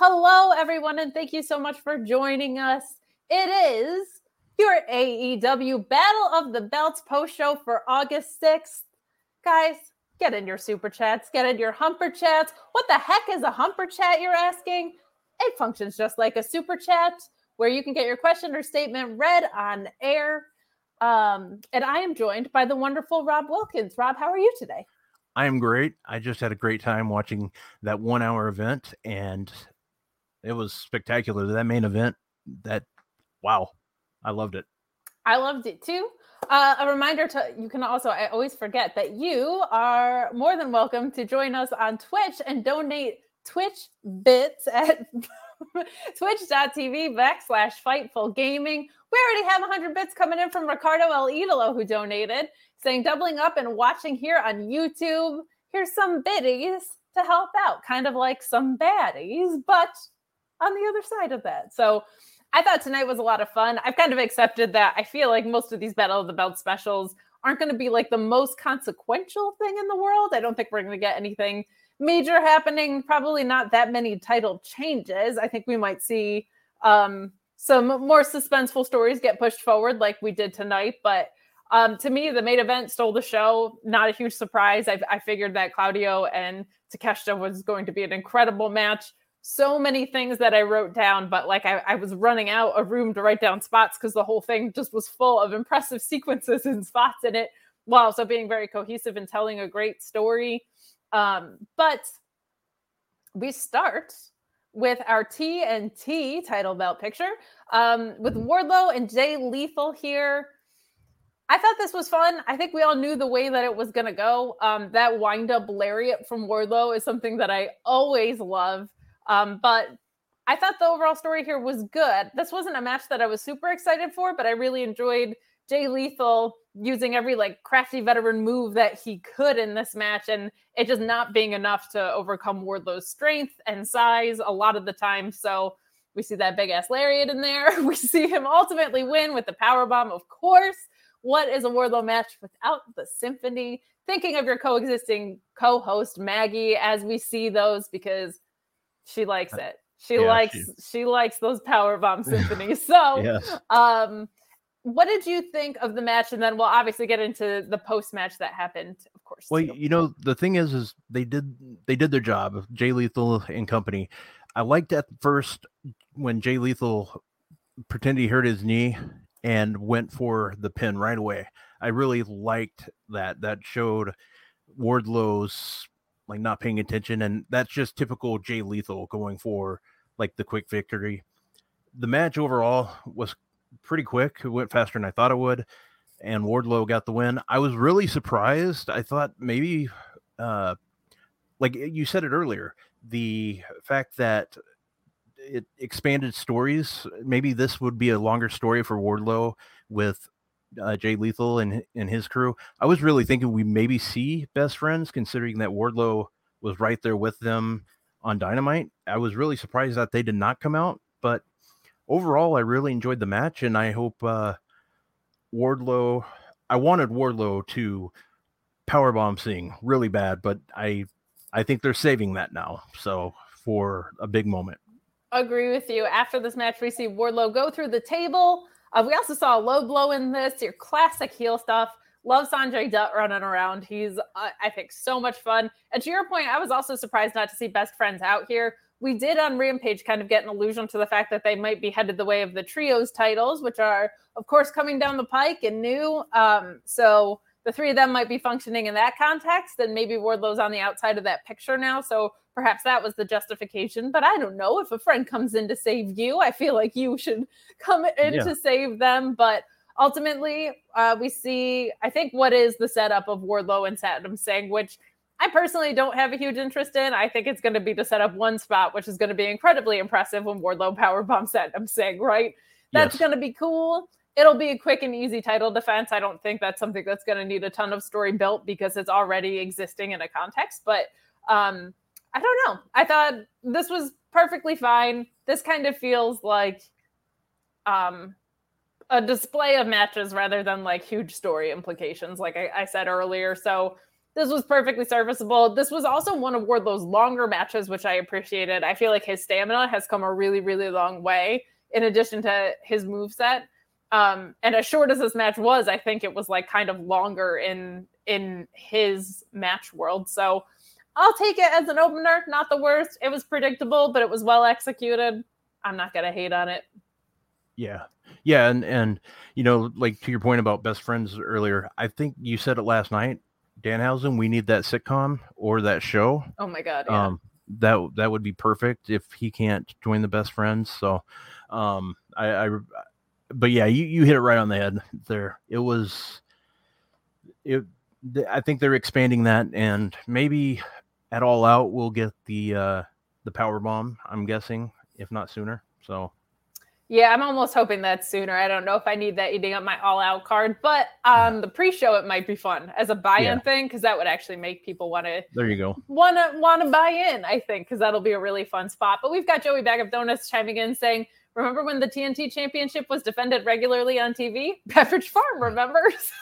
Hello, everyone, and thank you so much for joining us. It is your AEW Battle of the Belts post show for August 6th. Guys, get in your super chats, get in your humper chats. What the heck is a humper chat, you're asking? It functions just like a super chat where you can get your question or statement read on air. Um, and I am joined by the wonderful Rob Wilkins. Rob, how are you today? I am great. I just had a great time watching that one hour event and it was spectacular. That main event, that wow, I loved it. I loved it too. Uh, a reminder to you can also, I always forget that you are more than welcome to join us on Twitch and donate Twitch bits at twitch.tv backslash fightful gaming. We already have 100 bits coming in from Ricardo El Idolo who donated, saying doubling up and watching here on YouTube. Here's some biddies to help out, kind of like some baddies, but on the other side of that. So I thought tonight was a lot of fun. I've kind of accepted that. I feel like most of these Battle of the Belt specials aren't going to be like the most consequential thing in the world. I don't think we're going to get anything major happening. Probably not that many title changes. I think we might see um, some more suspenseful stories get pushed forward, like we did tonight. But um, to me, the main event stole the show. Not a huge surprise. I, I figured that Claudio and Takeshita was going to be an incredible match so many things that I wrote down, but like I, I was running out of room to write down spots because the whole thing just was full of impressive sequences and spots in it while also being very cohesive and telling a great story. Um, but we start with our TNT title belt picture um, with Wardlow and Jay Lethal here. I thought this was fun. I think we all knew the way that it was going to go. Um, that wind up lariat from Wardlow is something that I always love. Um, but I thought the overall story here was good. This wasn't a match that I was super excited for, but I really enjoyed Jay Lethal using every like crafty veteran move that he could in this match, and it just not being enough to overcome Wardlow's strength and size a lot of the time. So we see that big ass lariat in there. We see him ultimately win with the power bomb, of course. What is a Wardlow match without the symphony? Thinking of your coexisting co-host Maggie as we see those because she likes it. She yeah, likes she... she likes those power bomb symphonies. So, yes. um, what did you think of the match? And then we'll obviously get into the post match that happened, of course. Well, too. you know, the thing is, is they did they did their job. Jay Lethal and company. I liked at first when Jay Lethal pretended he hurt his knee and went for the pin right away. I really liked that. That showed Wardlow's like not paying attention, and that's just typical Jay Lethal going for like the quick victory. The match overall was pretty quick. It went faster than I thought it would, and Wardlow got the win. I was really surprised. I thought maybe, uh, like you said it earlier, the fact that it expanded stories. Maybe this would be a longer story for Wardlow with uh, Jay Lethal and and his crew. I was really thinking we maybe see best friends, considering that Wardlow was right there with them on Dynamite. I was really surprised that they did not come out, but overall, I really enjoyed the match, and I hope uh, Wardlow. I wanted Wardlow to powerbomb Singh really bad, but I I think they're saving that now. So for a big moment. Agree with you. After this match, we see Wardlow go through the table. Uh, we also saw a low blow in this, your classic heel stuff. Love Sanjay Dutt running around. He's, uh, I think, so much fun. And to your point, I was also surprised not to see best friends out here. We did on Rampage kind of get an allusion to the fact that they might be headed the way of the trios titles, which are, of course, coming down the pike and new. Um, so the three of them might be functioning in that context, and maybe Wardlow's on the outside of that picture now. So perhaps that was the justification. But I don't know if a friend comes in to save you, I feel like you should come in yeah. to save them. But ultimately, uh, we see, I think, what is the setup of Wardlow and Satnam Singh, which I personally don't have a huge interest in. I think it's going to be to set up one spot, which is going to be incredibly impressive when Wardlow power bomb Satnam Singh, right? That's yes. going to be cool it'll be a quick and easy title defense. I don't think that's something that's going to need a ton of story built because it's already existing in a context. But um, I don't know. I thought this was perfectly fine. This kind of feels like um, a display of matches rather than like huge story implications, like I, I said earlier. So this was perfectly serviceable. This was also one of Wardlow's longer matches, which I appreciated. I feel like his stamina has come a really, really long way in addition to his move set. Um, and as short as this match was, I think it was like kind of longer in in his match world. So I'll take it as an opener, not the worst. It was predictable, but it was well executed. I'm not gonna hate on it. Yeah. Yeah, and and you know, like to your point about best friends earlier, I think you said it last night, Danhausen, we need that sitcom or that show. Oh my god, yeah. Um that that would be perfect if he can't join the best friends. So um I, I but yeah, you, you hit it right on the head there. It was it I think they're expanding that and maybe at all out we'll get the uh the power bomb, I'm guessing, if not sooner. So yeah, I'm almost hoping that sooner. I don't know if I need that eating up my all out card, but um the pre-show it might be fun as a buy-in yeah. thing because that would actually make people want to. There you go. Want to want to buy in, I think, because that'll be a really fun spot. But we've got Joey Bag of Donuts chiming in saying Remember when the TNT championship was defended regularly on TV? Pepperidge Farm remembers.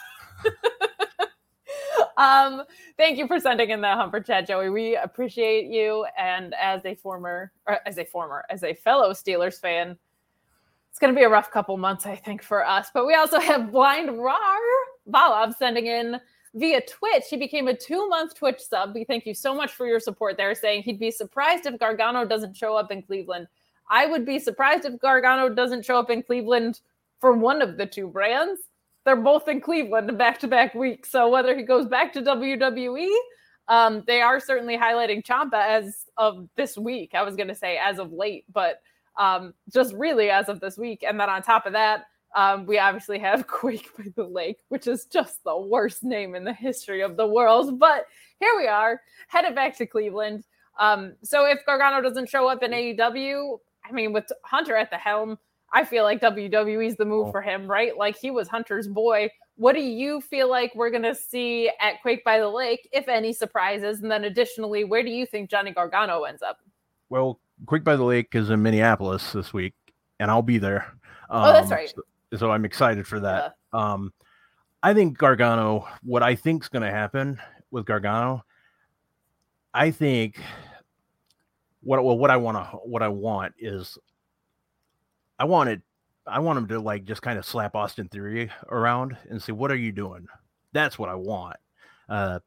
um, thank you for sending in that humper chat, Joey. We appreciate you. And as a former, as a former, as a fellow Steelers fan, it's going to be a rough couple months, I think, for us. But we also have Blind Rar Balab sending in via Twitch. He became a two month Twitch sub. We thank you so much for your support there, saying he'd be surprised if Gargano doesn't show up in Cleveland. I would be surprised if Gargano doesn't show up in Cleveland for one of the two brands. They're both in Cleveland back to back weeks. So whether he goes back to WWE, um, they are certainly highlighting Ciampa as of this week. I was going to say as of late, but um, just really as of this week. And then on top of that, um, we obviously have Quake by the Lake, which is just the worst name in the history of the world. But here we are, headed back to Cleveland. Um, so if Gargano doesn't show up in AEW, I mean, with Hunter at the helm, I feel like WWE's the move oh. for him, right? Like he was Hunter's boy. What do you feel like we're going to see at Quake by the Lake, if any surprises? And then additionally, where do you think Johnny Gargano ends up? Well, Quake by the Lake is in Minneapolis this week, and I'll be there. Um, oh, that's um, right. So, so, I'm excited for that. Yeah. Um, I think Gargano, what I think's going to happen with Gargano, I think what well what I want to what I want is I want it I want him to like just kind of slap Austin Theory around and say, "What are you doing?" That's what I want. Uh,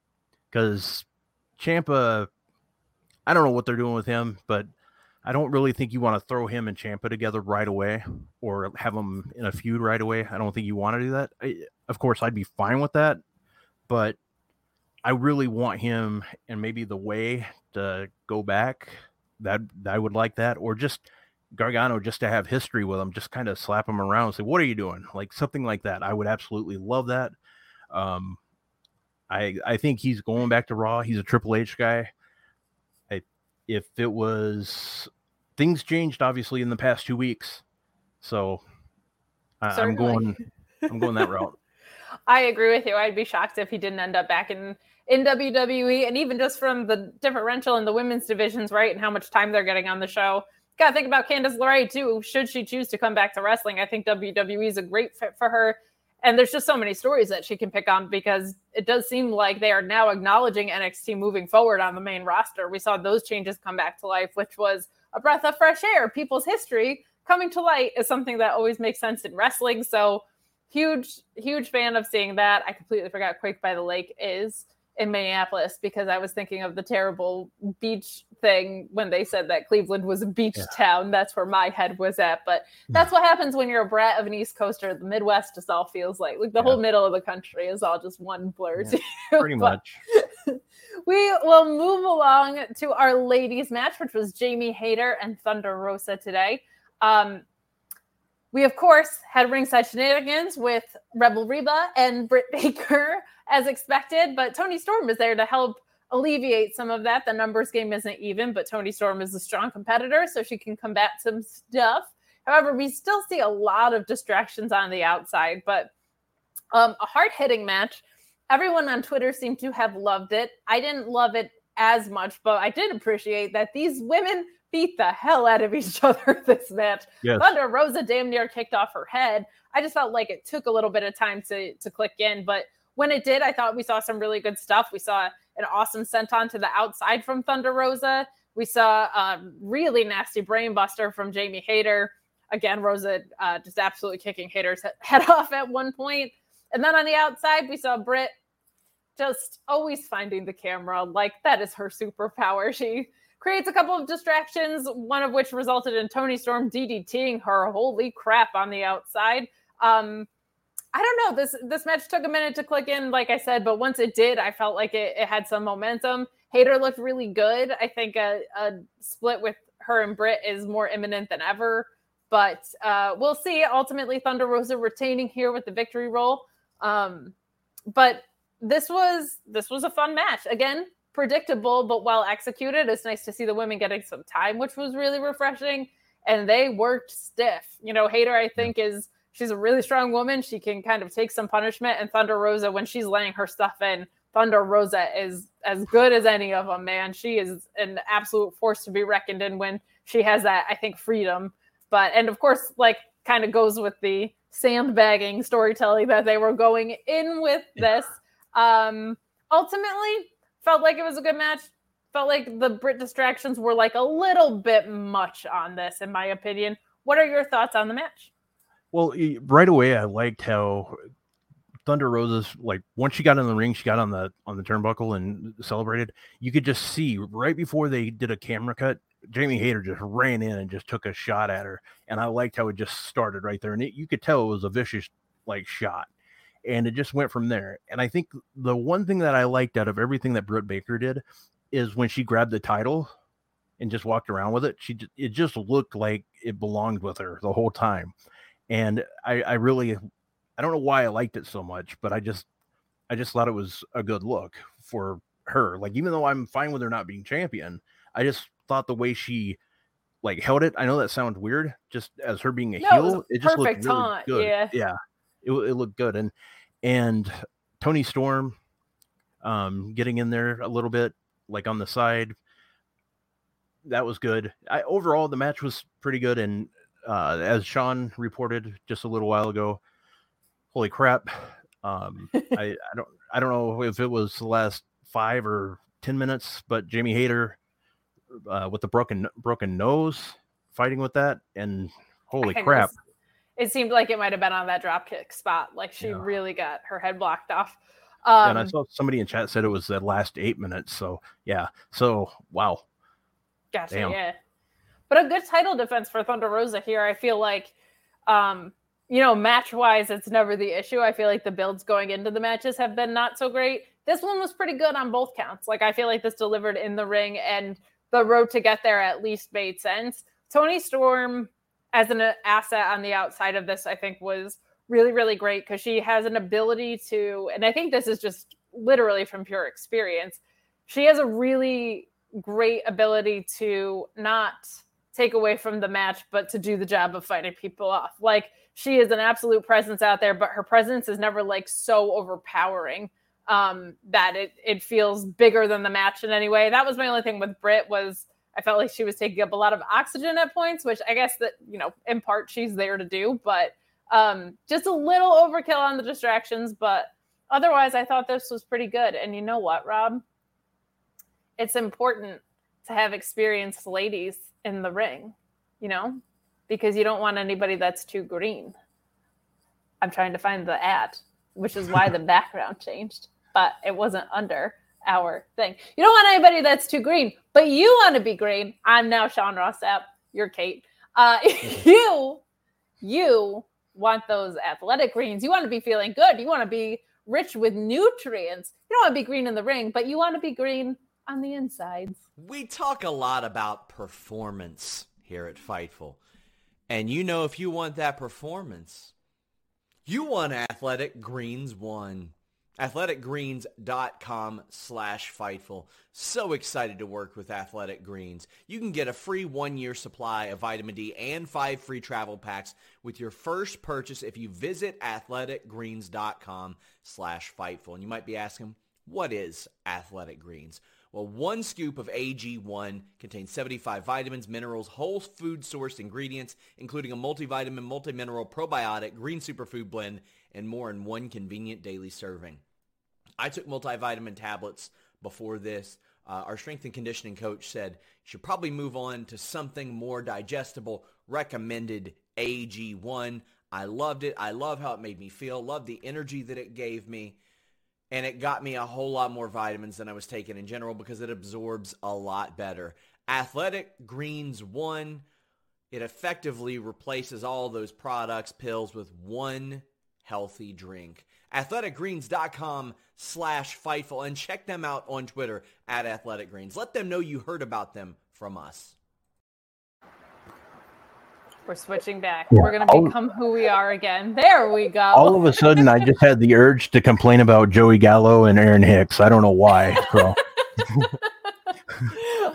because Ciampa, I don't know what they're doing with him, but I don't really think you want to throw him and Ciampa together right away or have them in a feud right away. I don't think you want to do that. I, of course, I'd be fine with that, but I really want him and maybe the way to go back that I would like that, or just Gargano just to have history with him, just kind of slap him around and say, "What are you doing?" Like something like that. I would absolutely love that. Um, I I think he's going back to Raw. He's a Triple H guy. I, if it was things changed obviously in the past two weeks, so I, I'm going I'm going that route. I agree with you. I'd be shocked if he didn't end up back in in WWE, and even just from the differential in the women's divisions, right, and how much time they're getting on the show. Got to think about Candice LeRae too. Should she choose to come back to wrestling, I think WWE is a great fit for her. And there's just so many stories that she can pick on because it does seem like they are now acknowledging NXT moving forward on the main roster. We saw those changes come back to life, which was a breath of fresh air. People's history coming to light is something that always makes sense in wrestling. So huge, huge fan of seeing that. I completely forgot Quake by the Lake is in Minneapolis because I was thinking of the terrible beach thing when they said that Cleveland was a beach yeah. town. That's where my head was at. But hmm. that's what happens when you're a brat of an East Coaster. The Midwest just all feels like like the yeah. whole middle of the country is all just one blur. Yeah, pretty much. we will move along to our ladies match, which was Jamie Hayter and Thunder Rosa today. Um, we, of course, had ringside shenanigans with Rebel Reba and Britt Baker as expected, but Toni Storm is there to help alleviate some of that. The numbers game isn't even, but Toni Storm is a strong competitor, so she can combat some stuff. However, we still see a lot of distractions on the outside, but um, a hard hitting match. Everyone on Twitter seemed to have loved it. I didn't love it as much, but I did appreciate that these women beat the hell out of each other this match. Yes. Thunder Rosa damn near kicked off her head. I just felt like it took a little bit of time to to click in, but when it did, I thought we saw some really good stuff. We saw an awesome senton to the outside from Thunder Rosa. We saw a really nasty brainbuster from Jamie Hayter. Again, Rosa uh, just absolutely kicking Hayter's head off at one point. And then on the outside, we saw Britt just always finding the camera. Like that is her superpower. She creates a couple of distractions, one of which resulted in Toni Storm DDTing her. Holy crap on the outside. Um, I don't know. This this match took a minute to click in, like I said, but once it did, I felt like it, it had some momentum. Hayter looked really good. I think a, a, split with her and Britt is more imminent than ever. But uh, we'll see. Ultimately, Thunder Rosa retaining here with the victory roll. Um, but this was this was a fun match. Again, predictable but well executed. It's nice to see the women getting some time, which was really refreshing. And they worked stiff. You know, Hayter, I think, is she's a really strong woman. She can kind of take some punishment. And Thunder Rosa, when she's laying her stuff in, Thunder Rosa is as good as any of them, man. She is an absolute force to be reckoned in when she has that, I think, freedom. But, and of course, like, kind of goes with the sandbagging storytelling that they were going in with this. Um, ultimately, felt like it was a good match. Felt like the Britt distractions were like a little bit much on this, in my opinion. What are your thoughts on the match? Well, right away, I liked how Thunder Rosa's like once she got in the ring, she got on the on the turnbuckle and celebrated. You could just see right before they did a camera cut, Jamie Hayter just ran in and just took a shot at her, and I liked how it just started right there, and it, you could tell it was a vicious like shot and it just went from there. And I think the one thing that I liked out of everything that Britt Baker did is when she grabbed the title and just walked around with it. She it just looked like it belonged with her the whole time, and I, I really I don't know why I liked it so much, but I just I just thought it was a good look for her. Like even though I'm fine with her not being champion, I just thought the way she like held it. I know that sounds weird, just as her being a no, heel, it, it just looked really taunt. good. Yeah, yeah it, it looked good. And and Toni Storm um, getting in there a little bit, like on the side, that was good. I overall the match was pretty good. And uh, as Sean reported just a little while ago, holy crap! Um, I, I don't I don't know if it was the last five or ten minutes, but Jamie Hayter uh, with the broken broken nose fighting with that, and holy crap! It seemed like it might have been on that drop kick spot. Like she yeah. really got her head blocked off. Um, and I um, saw somebody in chat said it was the last eight minutes. So yeah. So wow. Gotcha. Damn. Yeah. But a good title defense for Thunder Rosa here. I feel like, um, you know, match wise, it's never the issue. I feel like the builds going into the matches have been not so great. This one was pretty good on both counts. Like I feel like this delivered in the ring and the road to get there at least made sense. Toni Storm as an asset on the outside of this, I think was really, really great because she has an ability to, and I think this is just literally from pure experience. She has a really great ability to not take away from the match, but to do the job of fighting people off. Like she is an absolute presence out there, but her presence is never like so overpowering. um, that it it feels bigger than the match in any way. That was my only thing with Britt was I felt like she was taking up a lot of oxygen at points, which I guess that you know in part she's there to do, but um, just a little overkill on the distractions. But otherwise, I thought this was pretty good. And you know what, Rob? It's important to have experienced ladies in the ring, you know, because you don't want anybody that's too green. I'm trying to find the ad, which is why the background changed, but it wasn't under our thing. You don't want anybody that's too green, but you want to be green. I'm now Sean Ross Sapp. You're Kate. Uh, you, you want those athletic greens. You want to be feeling good. You want to be rich with nutrients. You don't want to be green in the ring, but you want to be green on the insides. We talk a lot about performance here at Fightful. And you know if you want that performance, you want Athletic Greens 1 athleticgreens.com slash fightful. So excited to work with athletic greens. You can get a free one-year supply of vitamin d and five free travel packs with your first purchase if you visit athleticgreens.com slash fightful. And you might be asking what is athletic greens? Well, one scoop of AG1 contains 75 vitamins, minerals, whole food sourced ingredients, including a multivitamin, multimineral, probiotic, green superfood blend, and more in one convenient daily serving. I took multivitamin tablets before this. Uh, our strength and conditioning coach said you should probably move on to something more digestible. Recommended AG1. I loved it. I love how it made me feel. Love the energy that it gave me. And it got me a whole lot more vitamins than I was taking in general because it absorbs a lot better. Athletic Greens 1, it effectively replaces all those products, pills with one healthy drink. Athleticgreens.com slash Fightful and check them out on Twitter at Athletic Greens. Let them know you heard about them from us. We're switching back. Yeah, We're going to become who we are again. There we go. All of a sudden, I just had the urge to complain about Joey Gallo and Aaron Hicks. I don't know why. So.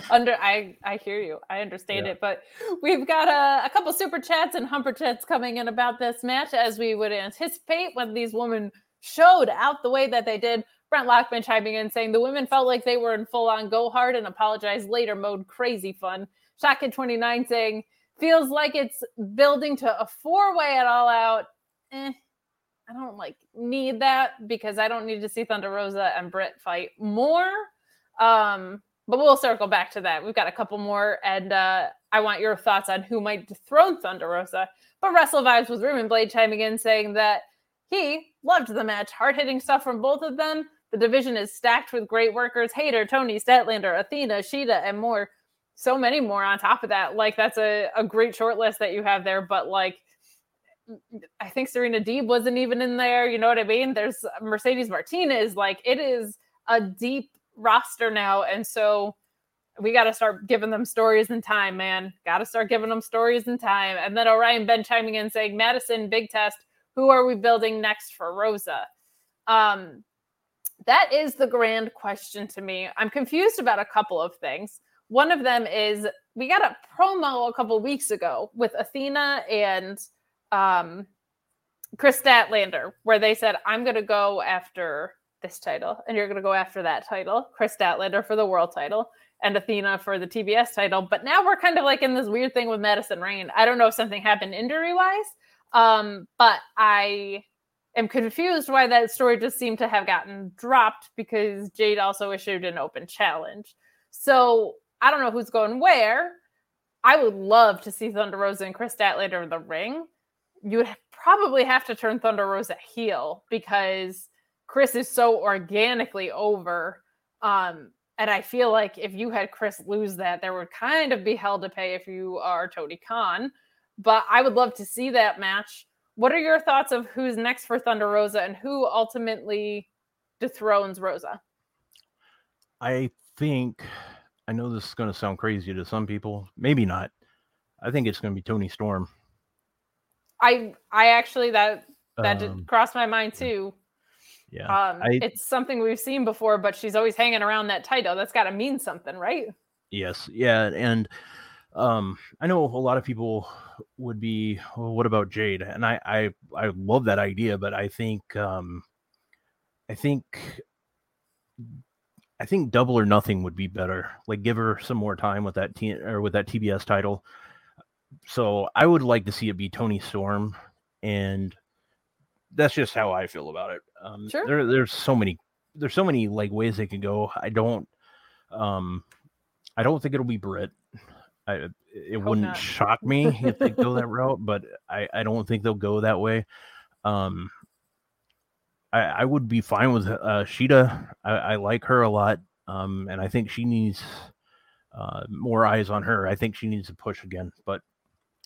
under I I hear you. I understand yeah. it, but we've got a, a couple super chats and humper chats coming in about this match as we would anticipate when these women showed out the way that they did. Brent Lockman chiming in saying the women felt like they were in full on go hard and apologize later mode. Crazy fun. Shotkin 29 saying feels like it's building to a four way at all out. Eh, I don't like need that because I don't need to see Thunder Rosa and Britt fight more. Um, but we'll circle back to that. We've got a couple more, and uh, I want your thoughts on who might dethrone Thunder Rosa. But Wrestle Vibes with Ruben Blade chiming in saying that he loved the match. Hard hitting stuff from both of them. The division is stacked with great workers Hayter, Toni, Statlander, Athena, Shida, and more. So many more on top of that. Like, that's a, a great short list that you have there. But, like, I think Serena Deeb wasn't even in there. You know what I mean? There's Mercedes Martinez. Like, it is a deep roster now. And so we got to start giving them stories in time, man. Got to start giving them stories in time. And then Orion Ben chiming in saying, Madison, big test. Who are we building next for Rosa? Um, that is the grand question to me. I'm confused about a couple of things. One of them is we got a promo a couple weeks ago with Athena and um, Kris Statlander, where they said, I'm going to go after this title and you're going to go after that title, Kris Statlander for the world title and Athena for the TBS title. But now we're kind of like in this weird thing with Madison Rayne. I don't know if something happened injury wise, um, but I am confused why that story just seemed to have gotten dropped because Jade also issued an open challenge. So I don't know who's going where. I would love to see Thunder Rosa and Kris Statlander in the ring. You would probably have to turn Thunder Rosa heel because Kris is so organically over. Um, and I feel like if you had Kris lose that, there would kind of be hell to pay if you are Tony Khan. But I would love to see that match. What are your thoughts of who's next for Thunder Rosa and who ultimately dethrones Rosa? I think I know this is going to sound crazy to some people, maybe not. I think it's going to be Toni Storm. I I actually that that um, did cross my mind too. Yeah. Um, I, it's something we've seen before, but she's always hanging around that title. That's got to mean something, right? Yes. Yeah. And um, I know a lot of people would be, well, what about Jade? And I, I, I love that idea, but I think, um, I think I think double or nothing would be better. Like give her some more time with that T or with that TBS title. So I would like to see it be Toni Storm, and that's just how I feel about it. Um, Sure. There, there's so many, there's so many like ways they can go. I don't, um, I don't think it'll be Britt. I, it wouldn't not. shock me if they go that route, but I, I don't think they'll go that way. Um, I, I would be fine with uh, Shida. I, I like her a lot, um, and I think she needs uh, more eyes on her. I think she needs to push again, but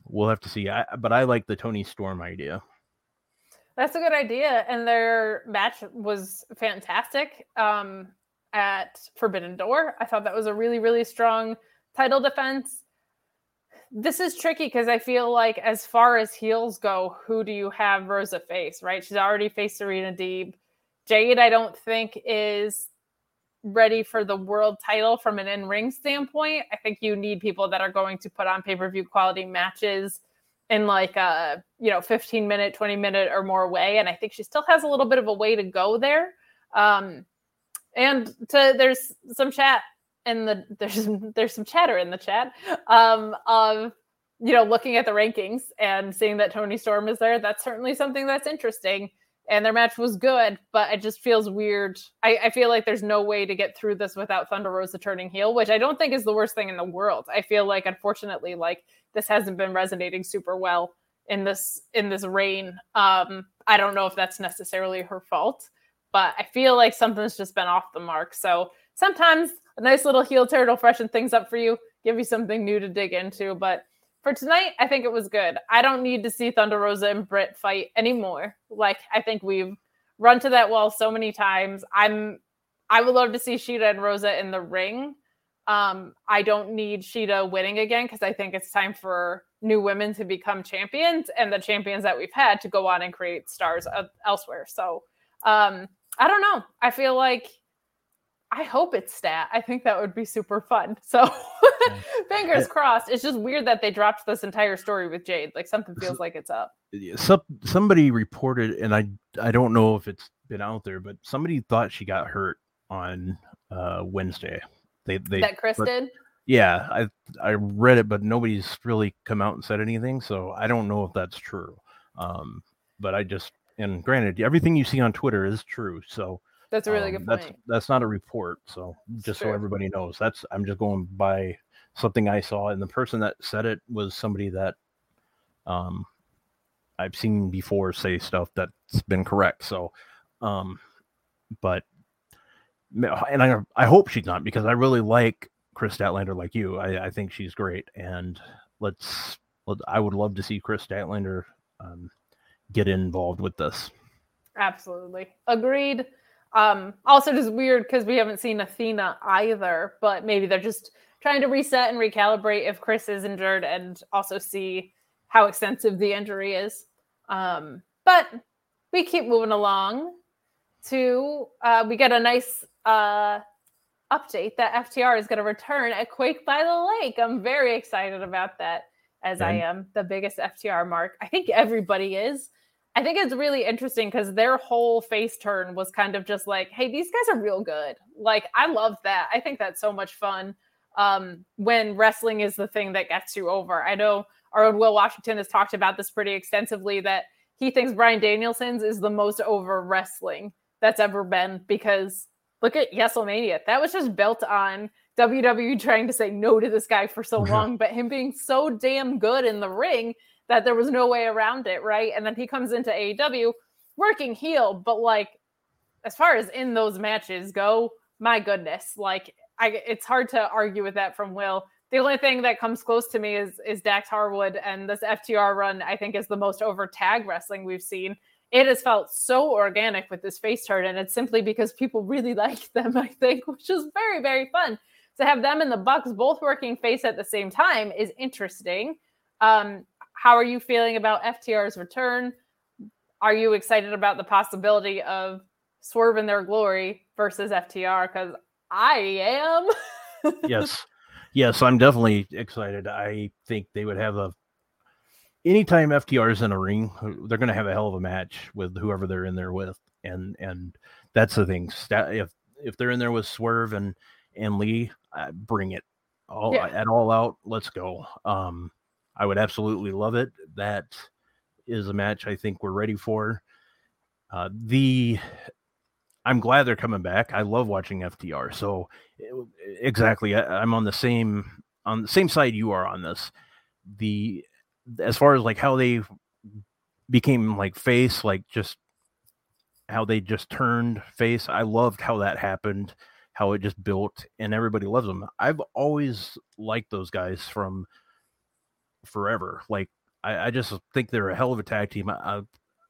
we'll have to see. I, but I like the Toni Storm idea. That's a good idea. And their match was fantastic um, at Forbidden Door. I thought that was a really, really strong title defense. This is tricky because I feel like, as far as heels go, who do you have Rosa face, right? She's already faced Serena Deeb. Jade, I don't think, is ready for the world title from an in ring standpoint. I think you need people that are going to put on pay per view quality matches in like a you know 15 minute 20 minute or more way and i think she still has a little bit of a way to go there um and to there's some chat in the there's there's some chatter in the chat um of you know looking at the rankings and seeing that Toni storm is there that's certainly something that's interesting and their match was good but it just feels weird I, I feel like there's no way to get through this without thunder rosa turning heel which i don't think is the worst thing in the world i feel like unfortunately like this hasn't been resonating super well in this in this reign. Um, I don't know if that's necessarily her fault, but I feel like something's just been off the mark. So sometimes a nice little heel turn will freshen things up for you, give you something new to dig into. But for tonight, I think it was good. I don't need to see Thunder Rosa and Britt fight anymore. Like I think we've run to that wall so many times. I'm I would love to see Shida and Rosa in the ring. Um, I don't need Shida winning again because I think it's time for new women to become champions and the champions that we've had to go on and create stars elsewhere. So um, I don't know. I feel like I hope it's stat. I think that would be super fun. So fingers crossed. It's just weird that they dropped this entire story with Jade. Like something feels like it's up. Some somebody reported, and I I don't know if it's been out there, but somebody thought she got hurt on uh, Wednesday. They they that Kris but- did. yeah I I read it, but nobody's really come out and said anything, so I don't know if that's true. Um, but I just and granted, everything you see on Twitter is true, so That's a really um, good point. that's that's not a report, so just so everybody knows, that's I'm just going by something I saw, and the person that said it was somebody that um I've seen before say stuff that's been correct. So, um, but and I I hope she's not because I really like Kris Statlander like you. I, I think she's great, and let's let I would love to see Kris Statlander um, get involved with this. Absolutely. Agreed. Um, also just weird because we haven't seen Athena either, but maybe they're just trying to reset and recalibrate if Kris is injured and also see how extensive the injury is. Um, but we keep moving along to uh, we get a nice uh update that FTR is going to return at Quake by the Lake. I'm very excited about that as I am the biggest FTR mark. I think everybody is. I think it's really interesting because their whole face turn was kind of just like, hey, these guys are real good. Like, I love that. I think that's so much fun um, when wrestling is the thing that gets you over. I know our own Will Washington has talked about this pretty extensively that he thinks Bryan Danielson's is the most over wrestling that's ever been because look at Yeselmania. That was just built on WWE trying to say no to this guy for so long, but him being so damn good in the ring that there was no way around it, right? And then he comes into AEW working heel, but like as far as in those matches go, my goodness, like I it's hard to argue with that from Will. The only thing that comes close to me is is Dax Harwood and this FTR run I think is the most over tag wrestling we've seen. It has felt so organic with this face turn, and it's simply because people really like them, I think, which is very, very fun. To have them and the Bucks both working face at the same time is interesting. Um, how are you feeling about FTR's return? Are you excited about the possibility of Swerve in their glory versus FTR? Because I am. yes, yes, I'm definitely excited. I think they would have a anytime FTR is in a ring, they're going to have a hell of a match with whoever they're in there with, and and that's the thing. If if they're in there with Swerve and and Lee, uh, bring it all Yeah. at all out. Let's go. Um, I would absolutely love it. That is a match I think we're ready for. Uh, the I'm glad they're coming back. I love watching FTR. So exactly, I, I'm on the same on the same side you are on this. The as far as like how they became like face, like just how they just turned face. I loved how that happened, how it just built, and everybody loves them. I've always liked those guys from forever. Like I, I just think they're a hell of a tag team. I, I,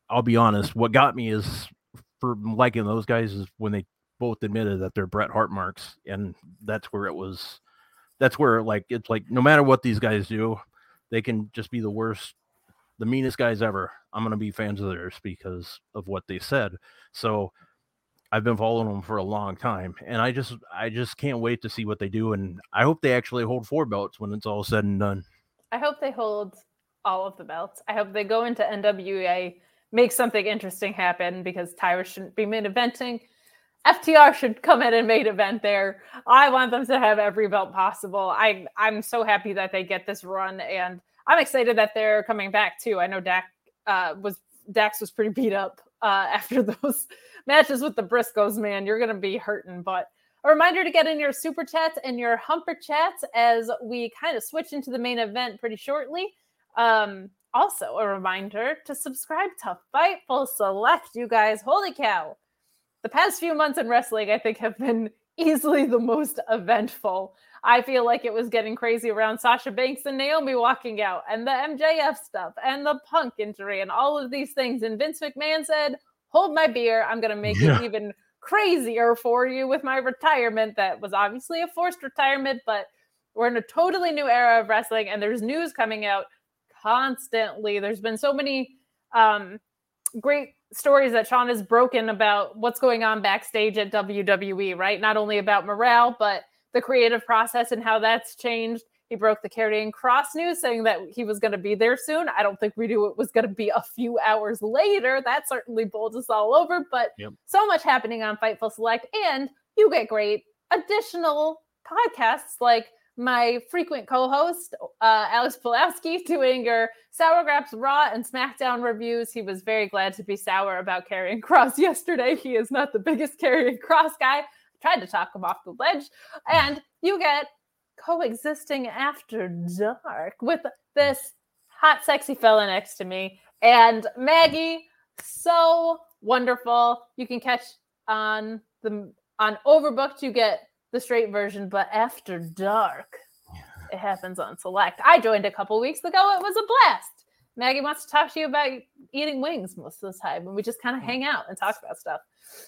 I'll be honest. What got me is for liking those guys is when they both admitted that they're Bret Hart marks, and that's where it was. That's where like it's like no matter what these guys do, they can just be the worst, the meanest guys ever. I'm gonna be fans of theirs because of what they said. So I've been following them for a long time, and I just I just can't wait to see what they do, and I hope they actually hold four belts when it's all said and done. I hope they hold all of the belts. I hope they go into NWA, make something interesting happen because Tyra shouldn't be main eventing. FTR should come in and main event there. I want them to have every belt possible. I I'm so happy that they get this run, and I'm excited that they're coming back too. I know Dak uh, was Dax was pretty beat up uh, after those matches with the Briscoes. Man, you're gonna be hurting, but. A reminder to get in your super chats and your humper chats as we kind of switch into the main event pretty shortly. Um, also, a reminder to subscribe to Fightful Select, you guys. Holy cow. The past few months in wrestling, I think, have been easily the most eventful. I feel like it was getting crazy around Sasha Banks and Naomi walking out, and the MJF stuff, and the punk injury, and all of these things. And Vince McMahon said, Hold my beer. I'm going to make Yeah. it even crazier for you with my retirement. That was obviously a forced retirement, but we're in a totally new era of wrestling, and there's news coming out constantly. There's been so many um, great stories that Sean has broken about what's going on backstage at WWE, right? Not only about morale, but the creative process and how that's changed. He broke the Karrion Kross news saying that he was going to be there soon. I don't think we knew it was going to be a few hours later. That certainly bowled us all over, but Yep. so much happening on Fightful Select. And you get great additional podcasts like my frequent co-host uh, Alex Pulowski doing your Sour Graps Raw and SmackDown reviews. He was very glad to be sour about carrying Cross yesterday. He is not the biggest Karrion Kross guy. I Tried to talk him off the ledge, and you get coexisting after dark with this hot, sexy fella next to me and Maggie. So wonderful. You can catch on the on Overbooked. You get the straight version, but after dark, it happens on Select. I joined a couple weeks ago. It was a blast. Maggie wants to talk to you about eating wings most of the time, and we just kind of mm. hang out and talk about stuff.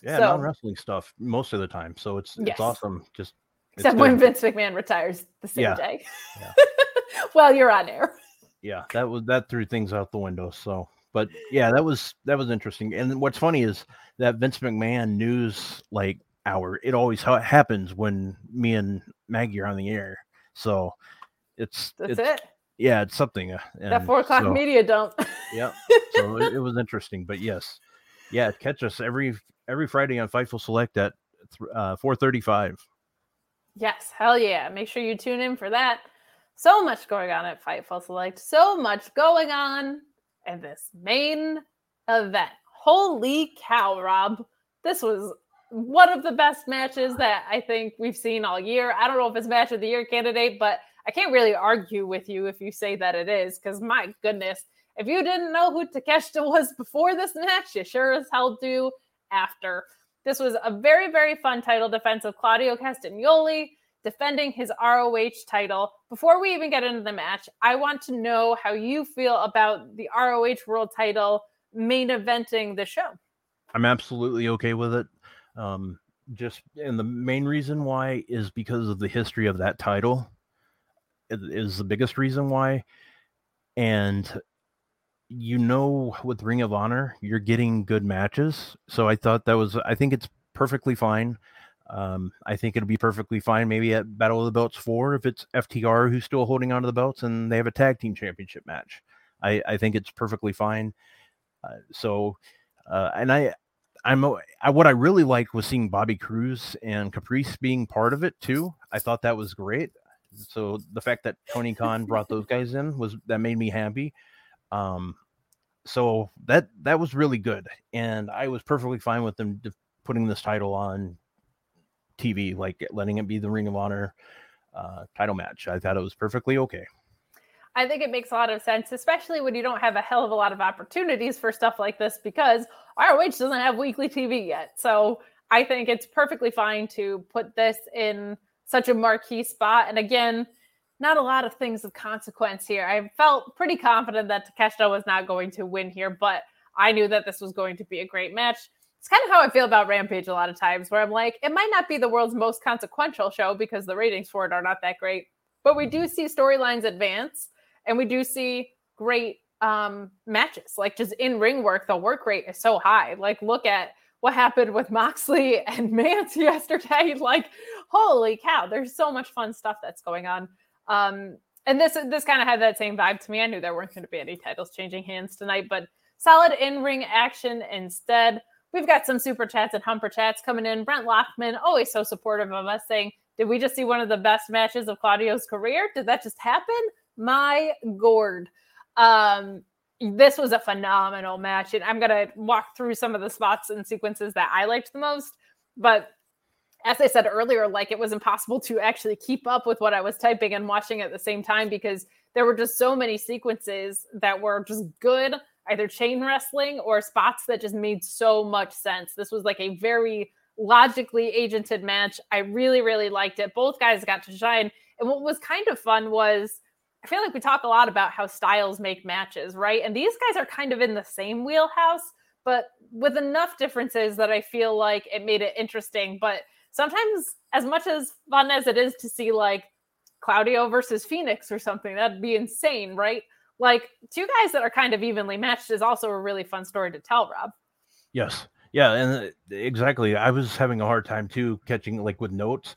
Yeah, So- non wrestling stuff most of the time. So it's Yes. it's awesome. Just Except when. Vince McMahon retires the same Yeah. day. Yeah. well, you're on air. yeah, that was that threw things out the window. So, but yeah, that was that was interesting. And what's funny is that Vince McMahon news like hour. It always ha- happens when me and Maggie are on the air. So it's That's it's, it. Yeah, it's something. uh, That four o'clock so- media dump. Yeah. So it, it was interesting, but yes, yeah, catch us every every Friday on Fightful Select at th- uh, four thirty five. Yes, hell yeah. Make sure you tune in for that. So much going on at Fightful Select. So much going on in this main event. Holy cow, Rob. This was one of the best matches that I think we've seen all year. I don't know if it's match of the year candidate, but I can't really argue with you if you say that it is, because my goodness, if you didn't know who Takeshita was before this match, you sure as hell do after. This was a very, very fun title defense of Claudio Castagnoli defending his ROH title. Before we even get into the match, I want to know how you feel about the ROH world title main eventing the show. I'm absolutely okay with it. Um, just and the main reason why is because of the history of that title. It is the biggest reason why, and you know, with Ring of Honor, you're getting good matches. So I thought that was. I think it's perfectly fine. Um, I think it'll be perfectly fine. Maybe at Battle of the Belts four, if it's FTR who's still holding on to the belts and they have a tag team championship match. I, I think it's perfectly fine. Uh, so, uh, and I I'm I, what I really liked was seeing Bobby Cruise and Caprice being part of it too. I thought that was great. So the fact that Tony Khan brought those guys in was that made me happy. Um, so that that was really good, and I was perfectly fine with them putting this title on TV, like letting it be the Ring of Honor uh, title match. I thought it was perfectly okay. I think it makes a lot of sense, especially when you don't have a hell of a lot of opportunities for stuff like this because ROH doesn't have weekly TV yet. So I think it's perfectly fine to put this in such a marquee spot. And again, not a lot of things of consequence here. I felt pretty confident that Takeshita was not going to win here, but I knew that this was going to be a great match. It's kind of how I feel about Rampage a lot of times, where I'm like, it might not be the world's most consequential show because the ratings for it are not that great, but we do see storylines advance and we do see great um, matches. Like just in ring work, the work rate is so high. Like look at what happened with Moxley and Mance yesterday. Like holy cow, there's so much fun stuff that's going on. Um, and this this kind of had that same vibe to me. I knew there weren't going to be any titles changing hands tonight, but solid in ring action instead. We've got some super chats and humper chats coming in. Brent Lockman, always so supportive of us, saying, Did we just see one of the best matches of Claudio's career? Did that just happen? my gourd. Um, this was a phenomenal match, and I'm gonna walk through some of the spots and sequences that I liked the most. But as I said earlier, like it was impossible to actually keep up with what I was typing and watching at the same time because there were just so many sequences that were just good, either chain wrestling or spots that just made so much sense. This was like a very logically agented match. I really, really liked it. Both guys got to shine. And what was kind of fun was I feel like we talk a lot about how styles make matches, right? And these guys are kind of in the same wheelhouse, but with enough differences that I feel like it made it interesting. But sometimes, as much as fun as it is to see like Claudio versus Phoenix or something, that'd be insane, right? Like two guys that are kind of evenly matched is also a really fun story to tell, Rob. Yes. Yeah. And uh, exactly. I was having a hard time too catching like with notes.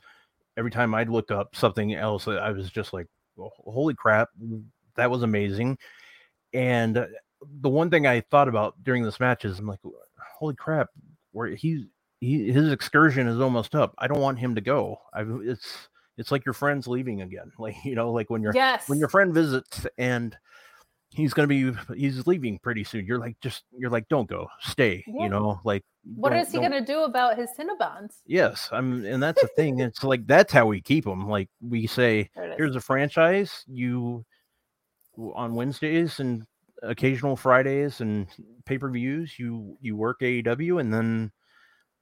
Every time I'd look up something else, I was just like, holy crap, that was amazing. And uh, the one thing I thought about during this match is I'm like, holy crap, where he's he, his excursion is almost up. I don't want him to go. I it's it's like your friend's leaving again. Like you know, like when your yes. when your friend visits and he's gonna be he's leaving pretty soon. You're like just you're like don't go, stay. Yeah. You know, like what is he gonna do about his Cinnabons? Yes, I'm, and that's the thing. it's like that's how we keep them. Like we say, here's a franchise. You on Wednesdays and occasional Fridays and pay per views. You you work AEW and then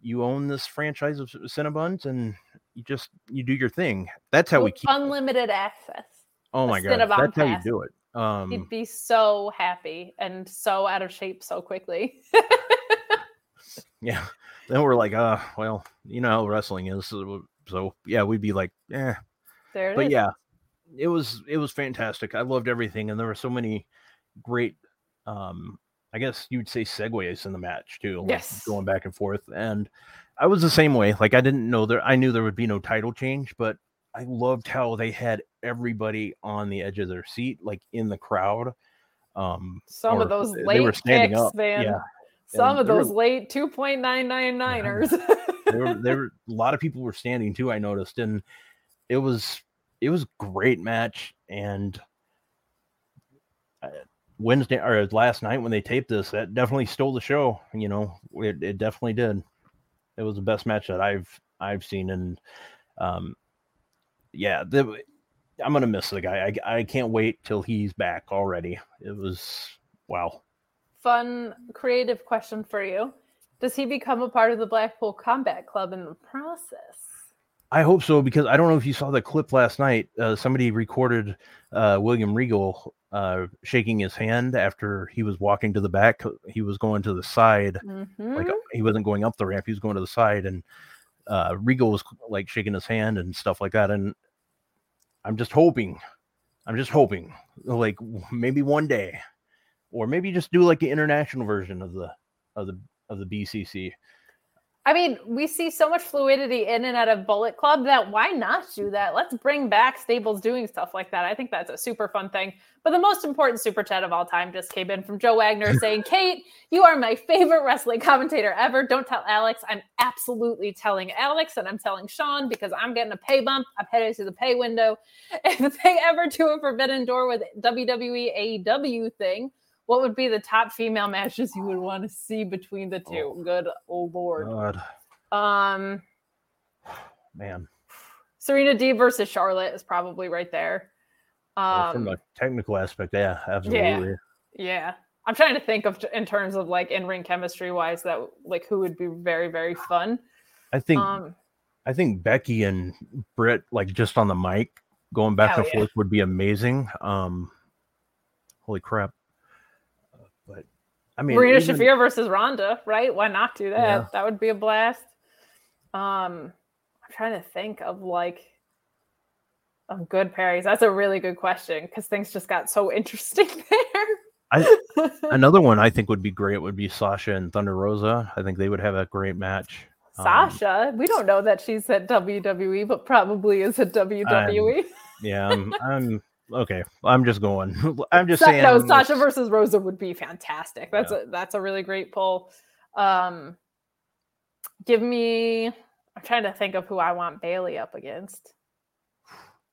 you own this franchise of Cinnabons and you just you do your thing. That's how With we keep unlimited access. Oh my god, that's how you do it. Um, He'd be so happy and so out of shape so quickly. yeah. Then we're like, uh, well, you know how wrestling is. So, so yeah, we'd be like, yeah. There but is. yeah, it was it was fantastic. I loved everything, and there were so many great um I guess you'd say segues in the match too, like yes. going back and forth. And I was the same way. Like I didn't know there I knew there would be no title change, but I loved how they had everybody on the edge of their seat, like in the crowd. Um, some of those late they were standing kicks, up. man. Yeah. Some and of those were, late 2.999ers. there, were, there were a lot of people were standing too, I noticed. And it was it was great match. And Wednesday or last night when they taped this, that definitely stole the show. You know, it, it definitely did. It was the best match that I've I've seen, and um, yeah, the, I'm gonna miss the guy. I I can't wait till he's back already. It was wow. Fun creative question for you. Does he become a part of the Blackpool Combat Club in the process? I hope so because I don't know if you saw the clip last night. Uh, somebody recorded uh, William Regal uh, shaking his hand after he was walking to the back. He was going to the side, mm-hmm. like he wasn't going up the ramp. He was going to the side, and uh, Regal was like shaking his hand and stuff like that. And I'm just hoping, I'm just hoping, like maybe one day, or maybe just do like the international version of the of the of the BCC. I mean, we see so much fluidity in and out of Bullet Club that why not do that? Let's bring back stables doing stuff like that. I think that's a super fun thing. But the most important super chat of all time just came in from Joe Wagner saying, Kate, you are my favorite wrestling commentator ever. Don't tell Alex. I'm absolutely telling Alex and I'm telling Sean because I'm getting a pay bump. I'm headed to the pay window. If they ever do a Forbidden Door with WWE AEW thing, what would be the top female matches you would want to see between the two? Oh, Good old lord. God. Um, man, Serena Deeb versus Charlotte is probably right there. Um, from a technical aspect, yeah, absolutely. Yeah, yeah. I'm trying to think of in terms of like in ring chemistry wise that like who would be very very fun. I think um, I think Becky and Britt like just on the mic going back and yeah. forth would be amazing. Um, holy crap! I mean, Marina even... Shafir versus Ronda, right? Why not do that? Yeah. That would be a blast. Um, I'm trying to think of like of good pairings. That's a really good question because things just got so interesting there. I, another one I think would be great would be Sasha and Thunder Rosa. I think they would have a great match. Um, Sasha, um, we don't know that she's at WWE, but probably is at WWE. I'm, yeah, I'm, I'm okay. I'm just going. I'm just Sa- saying. No, Sasha versus Rosa would be fantastic. That's yeah. a that's a really great pull. Um, give me. I'm trying to think of who I want Bayley up against.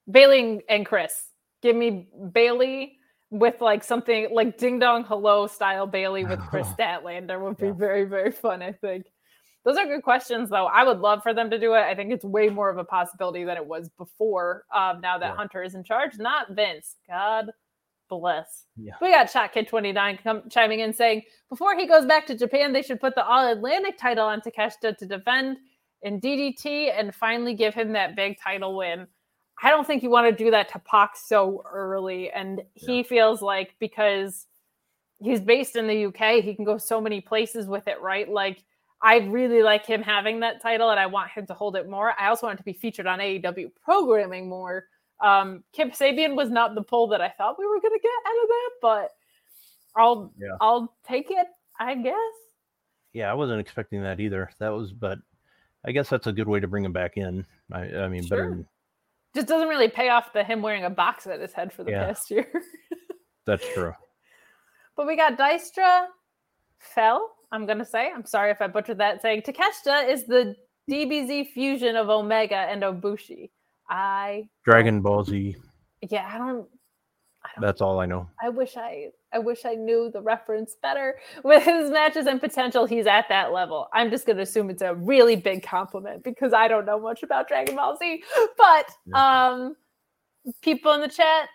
Bayley and Kris. Give me Bayley with like something like Ding Dong Hello style Bayley with Kris Statlander would be yeah. very very fun. I think. Those are good questions, though. I would love for them to do it. I think it's way more of a possibility than it was before. Um, now that yeah. Hunter is in charge, not Vince. God bless. Yeah. We got Shot Kid 29 come, chiming in saying before he goes back to Japan, they should put the All Atlantic title on Takeshita to defend in DDT and finally give him that big title win. I don't think you want to do that to Pac so early. And he yeah. feels like because he's based in the UK, he can go so many places with it, right? Like I really like him having that title and I want him to hold it more. I also want it to be featured on AEW programming more. Um, Kip Sabian was not the pull that I thought we were going to get out of that, but I'll yeah. I'll take it, I guess. Yeah, I wasn't expecting that either. That was, but I guess that's a good way to bring him back in. I, I mean, sure. better. Than... Just doesn't really pay off the him wearing a box at his head for the yeah. past year. that's true. But we got Dystra fell I'm gonna say. I'm sorry if I butchered that. Saying Takeshita is the DBZ fusion of Omega and Ibushi. I Dragon Ball Z. Yeah, I don't, I don't. That's all I know. I wish I. I wish I knew the reference better. With his matches and potential, he's at that level. I'm just gonna assume it's a really big compliment because I don't know much about Dragon Ball Z. But yeah. um, people in the chat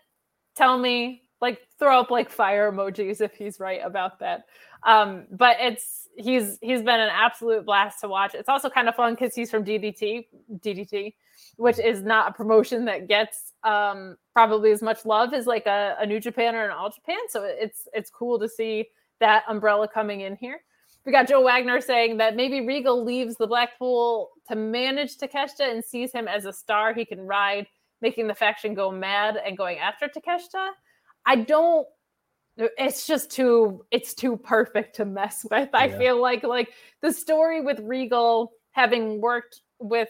tell me like throw up like fire emojis if he's right about that. Um, but it's he's he's been an absolute blast to watch. It's also kind of fun because he's from DDT, DDT, which is not a promotion that gets um, probably as much love as like a, a New Japan or an All Japan. So it's it's cool to see that umbrella coming in here. We got Joe Wagner saying that maybe Regal leaves the Blackpool to manage Takeshita and sees him as a star he can ride, making the faction go mad and going after Takeshita. I don't it's just too it's too perfect to mess with. I feel like like the story with Regal having worked with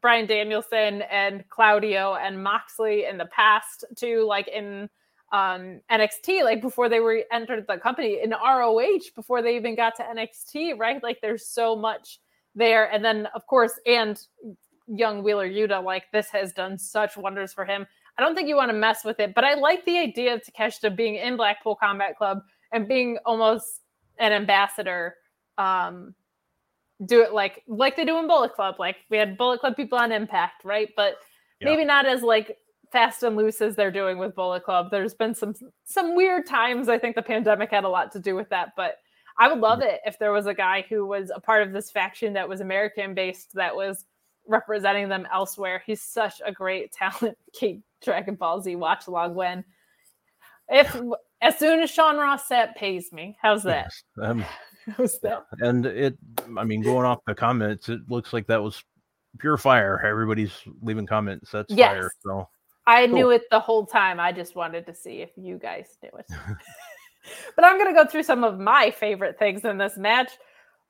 Bryan Danielson and Claudio and Moxley in the past too, like in um NXT, like before they were entered the company in ROH before they even got to NXT, right? Like there's so much there. And then of course, and young Wheeler Yuta, like this has done such wonders for him. I don't think you want to mess with it, but I like the idea of Takeshita being in Blackpool Combat Club and being almost an ambassador. Um, do it like like they do in Bullet Club. Like we had Bullet Club people on Impact, right? But yeah. maybe not as like fast and loose as they're doing with Bullet Club. There's been some some weird times. I think the pandemic had a lot to do with that, but I would love it if there was a guy who was a part of this faction that was American based that was representing them elsewhere. He's such a great talent. Kate Dragon Ball Z watch along when if as soon as Sean Ross Sapp pays me. How's that? Yes, um, how's that? And it I mean going off the comments, it looks like that was pure fire. Everybody's leaving comments. That's yes. fire. So I cool. knew it the whole time. I just wanted to see if you guys knew it. but I'm gonna go through some of my favorite things in this match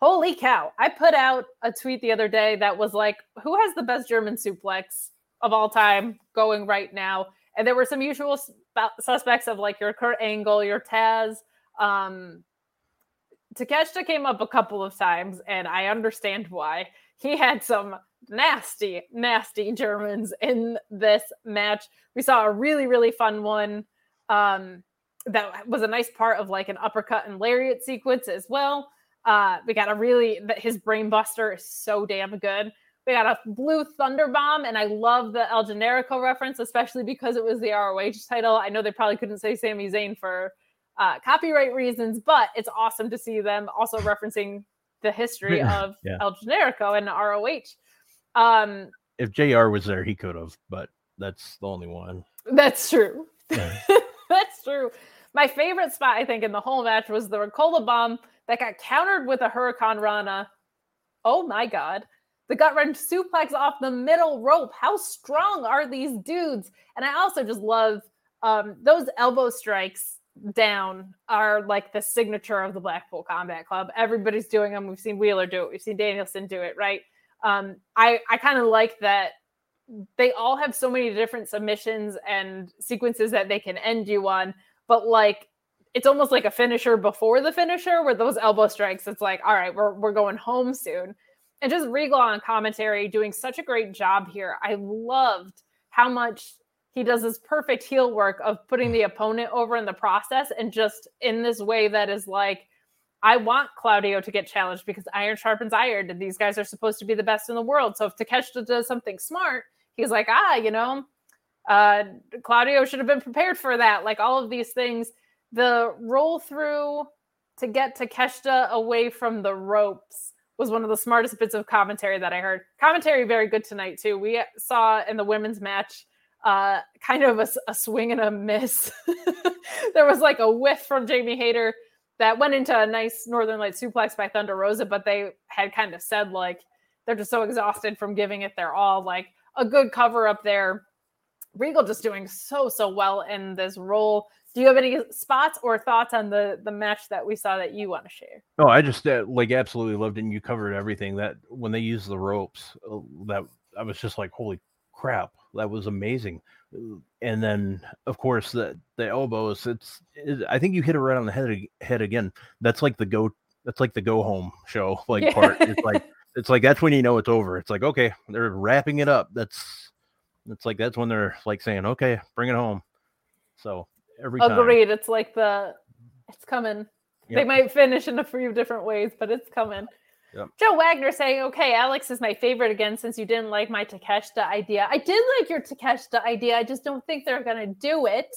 Holy cow. I put out a tweet the other day that was like, who has the best German suplex of all time going right now? And there were some usual suspects of like your Kurt Angle, your Taz. Um, Takeshita came up a couple of times, and I understand why. He had some nasty, nasty Germans in this match. We saw a really, really fun one. Um, that was a nice part of like an uppercut and lariat sequence as well. Uh, we got a really his brainbuster is so damn good. We got a blue thunder bomb, and I love the El Generico reference, especially because it was the ROH title. I know they probably couldn't say Sami Zayn for uh, copyright reasons, but it's awesome to see them also referencing the history of yeah. El Generico and ROH. Um, if JR was there, he could have, but that's the only one. That's true. Yeah. that's true. My favorite spot, I think, in the whole match was the Ricola bomb that got countered with a hurricanrana. Oh my God. The gut wrench suplex off the middle rope. How strong are these dudes? And I also just love um, those elbow strikes down are like the signature of the Blackpool Combat Club. Everybody's doing them. We've seen Wheeler do it. We've seen Danielson do it, right? Um, I I kind of like that they all have so many different submissions and sequences that they can end you on, but like it's almost like a finisher before the finisher where those elbow strikes, it's like, all right, we're, we're going home soon. And just Regal on commentary doing such a great job here. I loved how much he does this perfect heel work of putting the opponent over in the process and just in this way that is like, I want Claudio to get challenged because iron sharpens iron, and these guys are supposed to be the best in the world. So if Takeshita does something smart, he's like, ah, you know, uh, Claudio should have been prepared for that. Like all of these things the roll through to get Takeshita away from the ropes was one of the smartest bits of commentary that I heard. Commentary very good tonight too. We saw in the women's match uh, kind of a, a swing and a miss. there was like a whiff from Jamie Hayter that went into a nice Northern Light suplex by Thunder Rosa, but they had kind of said like they're just so exhausted from giving it their all. Like a good cover up there. Regal just doing so so well in this role. Do you have any spots or thoughts on the the match that we saw that you want to share? No, I just uh, like absolutely loved it. And you covered everything that when they used the ropes, uh, that I was just like, holy crap, that was amazing. And then, of course, the the elbows. It's it, I think you hit it right on the head head again. That's like the go. That's like the go home show like yeah. part. It's like it's like that's when you know it's over. It's like okay, they're wrapping it up. That's it's like that's when they're like saying okay, bring it home. So every time. Agreed. It's like the it's coming. Yep. They might finish in a few different ways, but it's coming. Yep. Joe Wagner saying, "Okay, Alex is my favorite again since you didn't like my Takeshita idea. I did like your Takeshita idea. I just don't think they're gonna do it.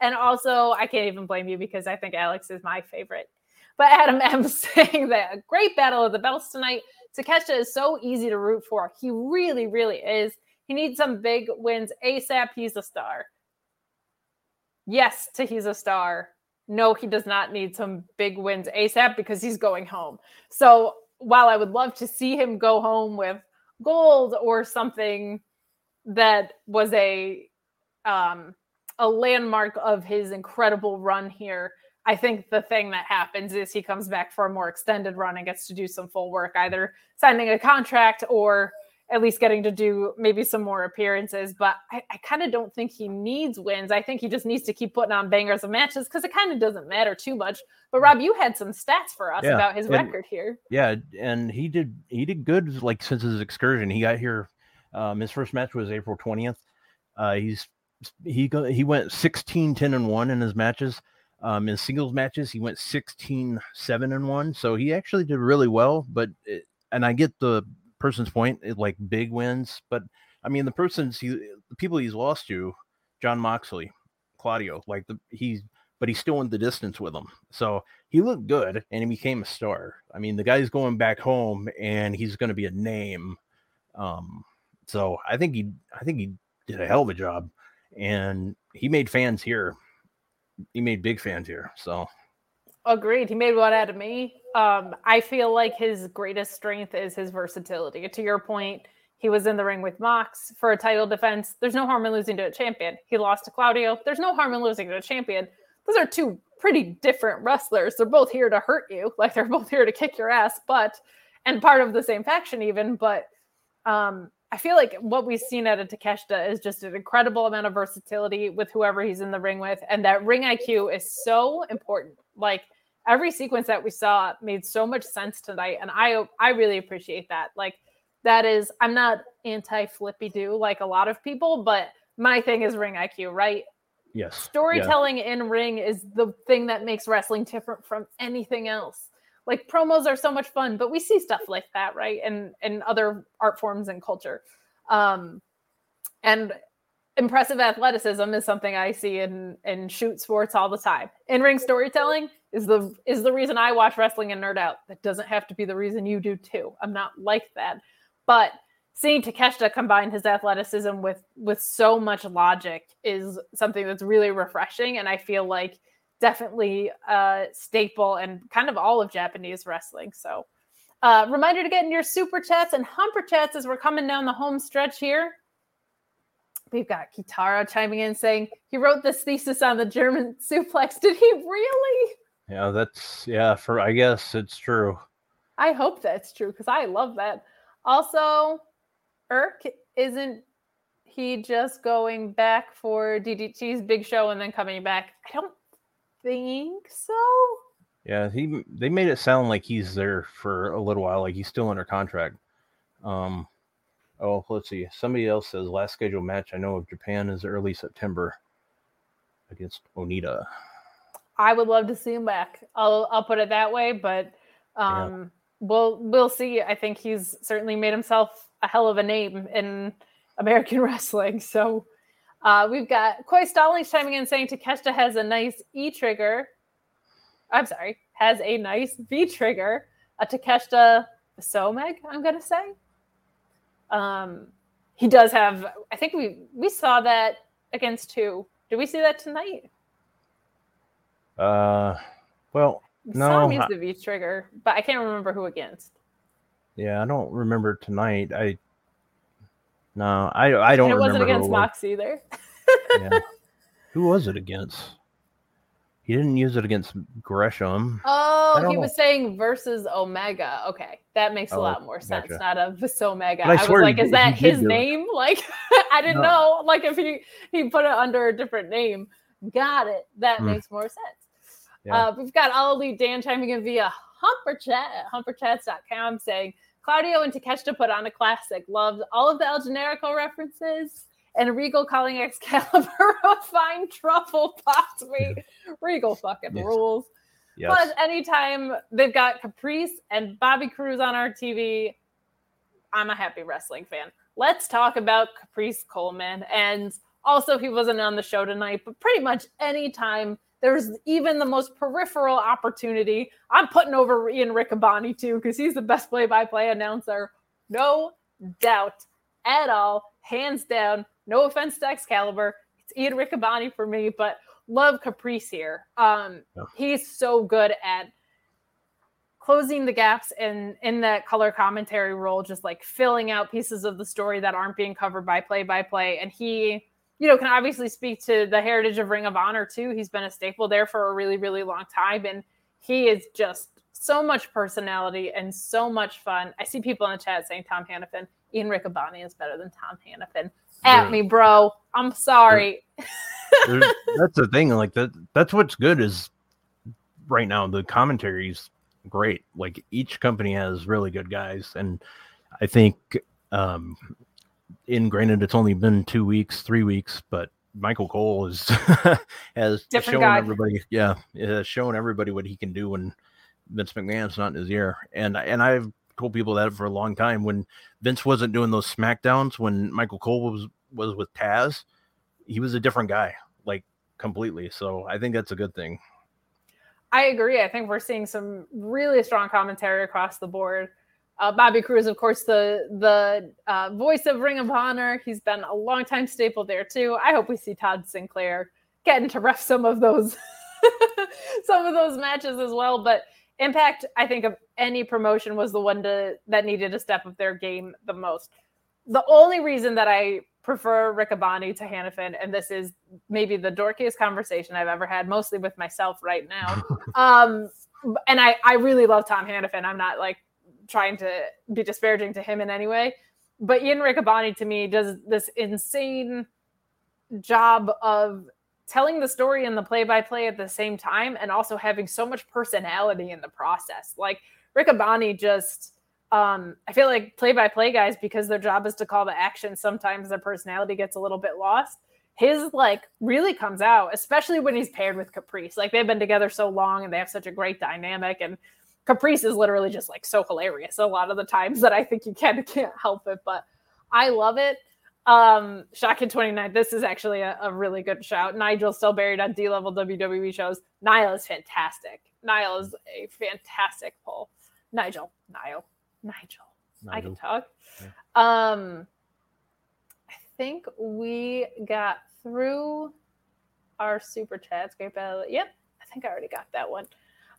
And also, I can't even blame you because I think Alex is my favorite. But Adam M saying that a great battle of the belts tonight. Takeshita is so easy to root for. He really, really is. He needs some big wins ASAP. He's a star yes he's a star. No, he does not need some big wins ASAP because he's going home. So while I would love to see him go home with gold or something that was a um, a landmark of his incredible run here. I think the thing that happens is he comes back for a more extended run and gets to do some full work, either signing a contract or at least getting to do maybe some more appearances. But I, I kind of don't think he needs wins. I think he just needs to keep putting on bangers of matches because it kind of doesn't matter too much. But Rob, you had some stats for us yeah, about his and, record here. Yeah, and he did he did good like since his excursion. He got here. Um, his first match was April twentieth. Uh, he's he go, he went 16 10 and 1 in his matches um, in singles matches he went 16 7 and 1 so he actually did really well but it, and i get the person's point, like big wins. But I mean, the person's he, the people he's lost to, Jon Moxley, Claudio, like the he's, but he's still in the distance with him. So he looked good and he became a star. I mean, the guy's going back home and he's going to be a name. Um, so I think he, I think he did a hell of a job, and he made fans here. He made big fans here. So Agreed. He made one out of me. Um, I feel like his greatest strength is his versatility. To your point, he was in the ring with Mox for a title defense. There's no harm in losing to a champion. He lost to Claudio. There's no harm in losing to a champion. Those are two pretty different wrestlers. They're both here to hurt you, like they're both here to kick your ass, but and part of the same faction even. But um, I feel like what we've seen out of Takeshita is just an incredible amount of versatility with whoever he's in the ring with, and that ring IQ is so important. Like every sequence that we saw made so much sense tonight, and I I really appreciate that. Like that is, I'm not anti flippy do like a lot of people, but my thing is ring IQ, right? Yes. Storytelling yeah. in ring is the thing that makes wrestling different from anything else. Like promos are so much fun, but we see stuff like that, right? And and other art forms and culture. Um and impressive athleticism is something I see in in shoot sports all the time. In ring storytelling is the is the reason I watch wrestling and nerd out. That doesn't have to be the reason you do too. I'm not like that. But seeing Takeshita combine his athleticism with with so much logic is something that's really refreshing and I feel like definitely a staple and kind of all of Japanese wrestling. So uh, reminder to get in your super chats and humper chats as we're coming down the home stretch here. We've got Kitara chiming in saying he wrote this thesis on the German suplex. Did he really? Yeah, that's yeah, for I guess it's true. I hope that's true because I love that. Also, Irk isn't he just going back for DDT's big show and then coming back? I don't think so. Yeah, he they made it sound like he's there for a little while, like he's still under contract. Um, oh, let's see. Somebody else says last scheduled match I know of Japan is early September against Onita. I would love to see him back. I'll I'll put it that way, but um, yeah. we'll we'll see. I think he's certainly made himself a hell of a name in American wrestling. So uh, we've got Koi Stallings chiming in saying Takeshita has a nice E trigger. I'm sorry, has a nice V trigger. A Takeshita Someg, I'm gonna say. Um, he does have. I think we we saw that against two. Did we see that tonight? Uh, well, we no. Saw him the V trigger, but I can't remember who against. Yeah, I don't remember tonight. I no, I I don't. And it wasn't against Mox either. yeah. Who was it against? He didn't use it against Gresham. Oh, he know. was saying versus Omega. Okay, that makes a oh, lot more sense. Gotcha. Not a Omega. I, I, was like, is that his name? Like, I didn't no. know. Like, if he he put it under a different name, got it. That mm. makes more sense. Yeah. Uh, we've got all elite Dan chiming in via Humper Chat at humperchats.com saying Claudio and Takeshita put on a classic. Loved all of the El Generico references. And Regal calling Excalibur a fine truffle pot me. Regal fucking yes. rules. Yes. Plus, anytime they've got Caprice and Bobby Cruise on our TV, I'm a happy wrestling fan. Let's talk about Caprice Coleman. And also, he wasn't on the show tonight, but pretty much anytime there's even the most peripheral opportunity. I'm putting over Ian Riccaboni too because he's the best play-by-play announcer, no doubt at all, hands down. No offense to Excalibur, it's Ian Riccaboni for me, but love Caprice here. Um, yeah. he's so good at closing the gaps in in that color commentary role, just like filling out pieces of the story that aren't being covered by play-by-play, and he you know, can obviously speak to the heritage of Ring of Honor too. He's been a staple there for a really, really long time, and he is just so much personality and so much fun. I see people in the chat saying Tom Hannifan. Ian Riccaboni is better than Tom Hannifan. At me, bro. I'm sorry. that's the thing. Like that. That's what's good is right now the commentary's great. Like each company has really good guys, and I think um, in granted it's only been two weeks, three weeks, but Michael Cole is has Different shown guy. everybody, yeah, has shown everybody what he can do when Vince McMahon's not in his ear. And and I've told people that for a long time. When Vince wasn't doing those smackdowns, when Michael Cole was was with Taz, he was a different guy, like completely. So I think that's a good thing. I agree. I think we're seeing some really strong commentary across the board. Uh, Bobby Cruise, of course, the the uh, voice of Ring of Honor. He's been a long time staple there too. I hope we see Todd Sinclair getting to ref some of those some of those matches as well. But Impact, I think of any promotion was the one to that needed to step up their game the most. The only reason that I prefer Riccaboni to Hannifan, and this is maybe the dorkiest conversation I've ever had, mostly with myself right now. um, and I, I really love Tom Hannifan. I'm not like trying to be disparaging to him in any way, but Ian Riccaboni to me does this insane job of telling the story and the play by play at the same time and also having so much personality in the process. Like Riccaboni just um, I feel like play by play guys, because their job is to call the action, sometimes their personality gets a little bit lost. His like really comes out, especially when he's paired with Caprice. Like they've been together so long and they have such a great dynamic. And Caprice is literally just like so hilarious a lot of the times that I think you of can't help it. But I love it. Um, Shotgun 29, this is actually a, a really good shout. Nigel still buried on D level WWE shows. Niall is fantastic. Niall is a fantastic pull. Nigel, Niall, Nigel. Nigel. I can talk. Yeah. Um, I think we got through our super chats. Great battle. Yep, I think I already got that one.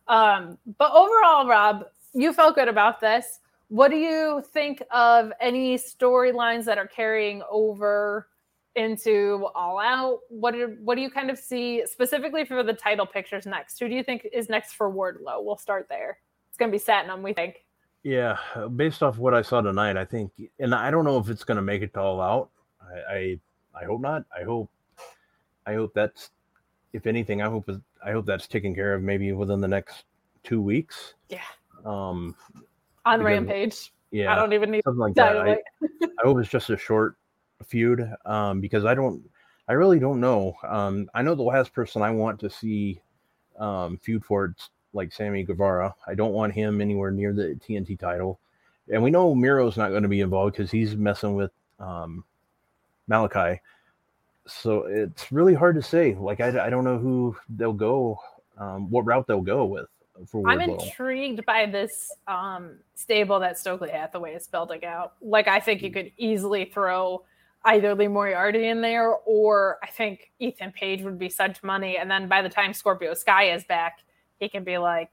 Um, but overall, Rob, you felt good about this. What do you think of any storylines that are carrying over into All Out? What do, what do you kind of see specifically for the title pictures next? Who do you think is next for Wardlow? We'll start there. It's going to be Satnam, we think. Yeah, based off what I saw tonight, I think, and I don't know if it's going to make it to all out. I, I, I hope not. I hope, I hope that's, if anything, I hope I hope that's taken care of maybe within the next two weeks. Yeah. Um, on because, Rampage. Yeah, I don't even need something like that. I, I, hope it's just a short feud. Um, because I don't, I really don't know. Um, I know the last person I want to see, um, feud for it's like Sammy Guevara. I don't want him anywhere near the TNT title. And we know Miro's not going to be involved because he's messing with um, Malakai. So it's really hard to say. Like, I, I don't know who they'll go, um, what route they'll go with. For I'm intrigued by this um, stable that Stokely Hathaway is building out. Like, I think you could easily throw either Lee Moriarty in there, or I think Ethan Page would be such money. And then by the time Scorpio Sky is back, he can be like,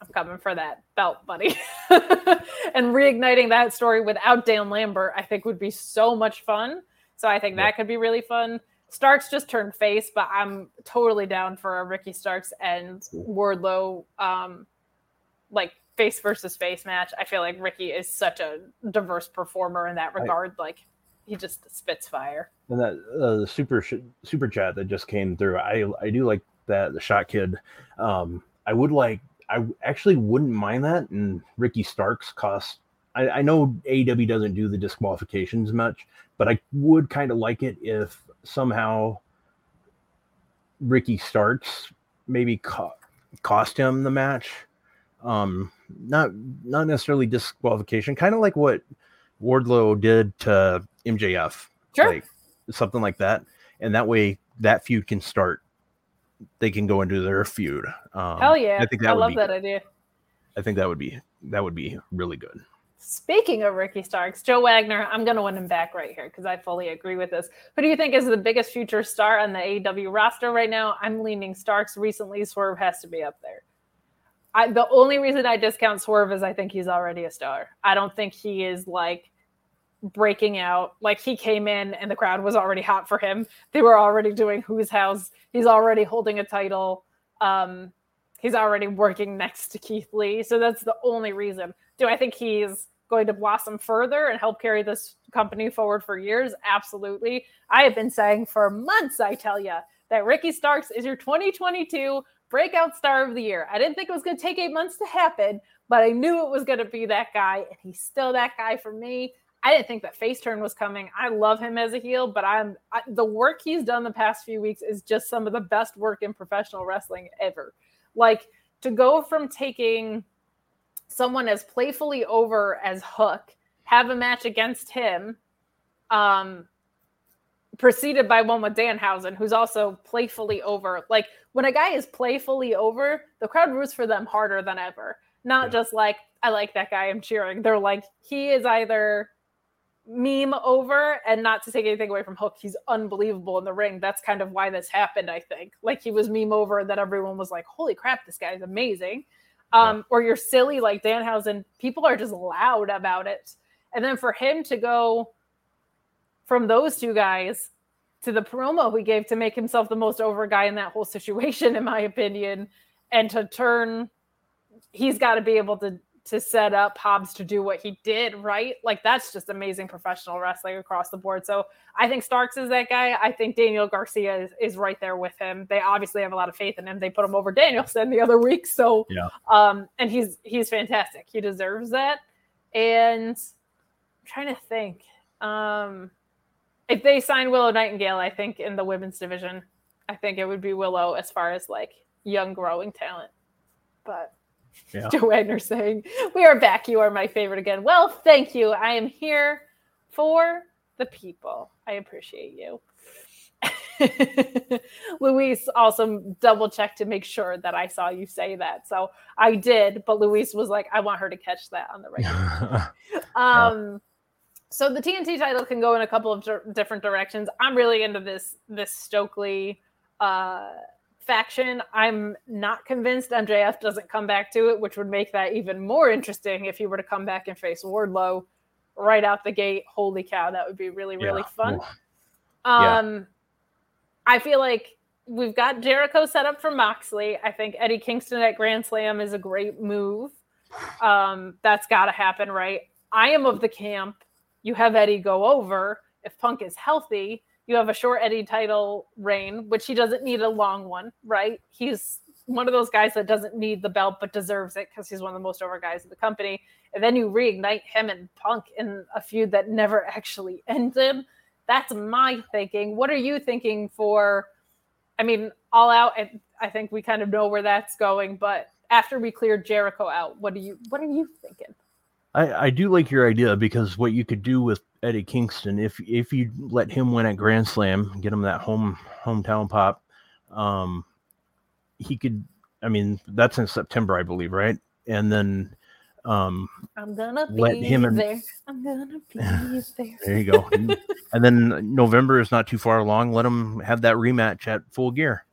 I'm coming for that belt, buddy. and reigniting that story without Dan Lambert, I think would be so much fun. So I think yeah. that could be really fun. Starks just turned face, but I'm totally down for a Ricky Starks and Wardlow um like face versus face match. I feel like Ricky is such a diverse performer in that regard. I, like he just spits fire. And that uh, the super super chat that just came through, I I do like that the shot kid. Um, I would like. I actually wouldn't mind that. And Ricky Starks cost. I, I know AEW doesn't do the disqualifications much, but I would kind of like it if somehow Ricky Starks maybe co- cost him the match. Um, not not necessarily disqualification, kind of like what Wardlow did to MJF, sure. like something like that, and that way that feud can start they can go into their feud. Um, Hell yeah! I think that I love that idea. I think that would be that would be really good. Speaking of Ricky Starks, Joe Wagner, I'm going to win him back right here because I fully agree with this. Who do you think is the biggest future star on the AEW roster right now? I'm leaning Starks. Recently, Swerve has to be up there. I, the only reason I discount Swerve is I think he's already a star. I don't think he is like breaking out. Like he came in and the crowd was already hot for him. They were already doing who's house. He's already holding a title. Um, he's already working next to Keith Lee. So that's the only reason. Do I think he's going to blossom further and help carry this company forward for years? Absolutely. I have been saying for months, I tell you, that Ricky Starks is your 2022 breakout star of the year. I didn't think it was going to take eight months to happen, but I knew it was going to be that guy, and he's still that guy for me. I didn't think that face turn was coming. I love him as a heel, but I'm I, the work he's done the past few weeks is just some of the best work in professional wrestling ever. Like to go from taking someone as playfully over as Hook, have a match against him, um, preceded by one with Danhausen, who's also playfully over. Like when a guy is playfully over, the crowd roots for them harder than ever. Not yeah. just like I like that guy, I'm cheering. They're like he is either meme over and not to take anything away from Hook, he's unbelievable in the ring. That's kind of why this happened, I think. Like he was meme over and that everyone was like, holy crap, this guy's amazing. Um, yeah. or you're silly like Danhausen, people are just loud about it. And then for him to go from those two guys to the promo he gave to make himself the most over guy in that whole situation, in my opinion, and to turn, he's got to be able to to set up Hobbs to do what he did, right? Like that's just amazing professional wrestling across the board. So I think Starks is that guy. I think Daniel Garcia is, is right there with him. They obviously have a lot of faith in him. They put him over Danielson the other week. So yeah. Um, and he's he's fantastic. He deserves that. And I'm trying to think. Um if they sign Willow Nightingale, I think in the women's division, I think it would be Willow as far as like young growing talent. But yeah. Joe Wagner saying, We are back. You are my favorite again. Well, thank you. I am here for the people. I appreciate you. Luis also double checked to make sure that I saw you say that. So I did, but Luis was like, I want her to catch that on the regular. um, yeah. So the TNT title can go in a couple of di- different directions. I'm really into this this Stokely uh, faction. I'm not convinced MJF doesn't come back to it, which would make that even more interesting if he were to come back and face Wardlow right out the gate. Holy cow, that would be really, really yeah. fun. Um. I feel like we've got Jericho set up for Moxley. I think Eddie Kingston at Grand Slam is a great move. Um, that's got to happen, right? I am of the camp. You have Eddie go over if Punk is healthy you have a short Eddie title reign, which he doesn't need a long one, right? He's one of those guys that doesn't need the belt but deserves it because he's one of the most over guys in the company. And then you reignite him and Punk in a feud that never actually ended. That's my thinking. What are you thinking for? I mean, all out. I think we kind of know where that's going, but after we clear Jericho out, what do you what are you thinking? I, I do like your idea because what you could do with Eddie Kingston, if if you let him win at Grand Slam, get him that home hometown pop, um, he could. I mean, that's in September, I believe, right? And then um, I'm gonna let him and, there. I'm gonna be there. there you go. and, then November is not too far along. Let him have that rematch at Full Gear.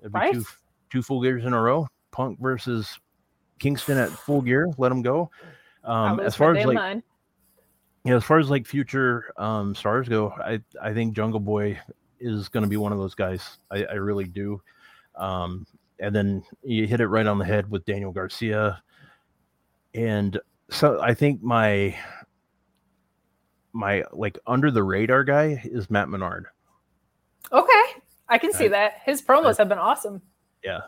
It'd be right? two two Full Gears in a row. Punk versus Kingston at Full Gear. Let him go. Um, as far as like, mind. Yeah, as far as like future um, stars go, I I think Jungle Boy is going to be one of those guys. I, I really do. Um, and then you hit it right on the head with Daniel Garcia. And so I think my my like under the radar guy is Matt Menard. Okay. I can see I, that. His promos I, have been awesome. Yeah.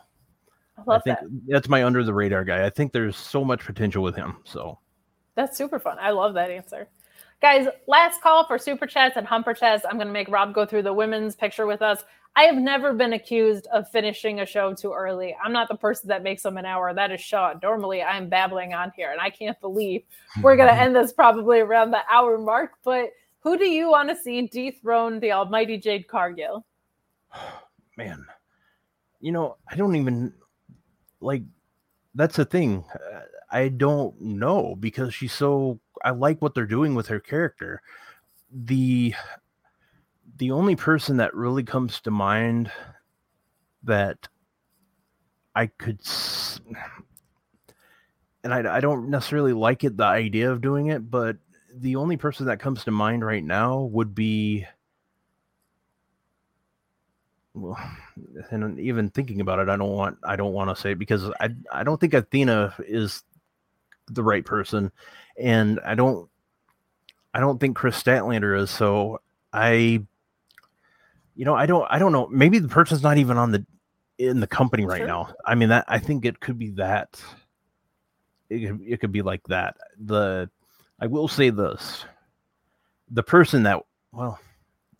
I love I think that. That's my under the radar guy. I think there's so much potential with him. So that's super fun. I love that answer. Guys, last call for super chats and humper chats. I'm going to make Rob go through the women's picture with us. I have never been accused of finishing a show too early. I'm not the person that makes them an hour. That is Sean. Normally, I'm babbling on here, and I can't believe we're going to end this probably around the hour mark. But who do you want to see dethrone the almighty Jade Cargill? Man, you know, I don't even like that's the thing. Uh, I don't know because she's so I like what they're doing with her character. The the only person that really comes to mind that I could and I, I don't necessarily like it the idea of doing it, but the only person that comes to mind right now would be well, and even thinking about it, I don't want I don't want to say because I I don't think Athena is the right person, and I don't I don't think Kris Statlander is. So I, you know, I don't I don't know. Maybe the person's not even on the in the company right sure. now. I mean that I think it could be that. It could, it could be like that. The I will say this: the person that well,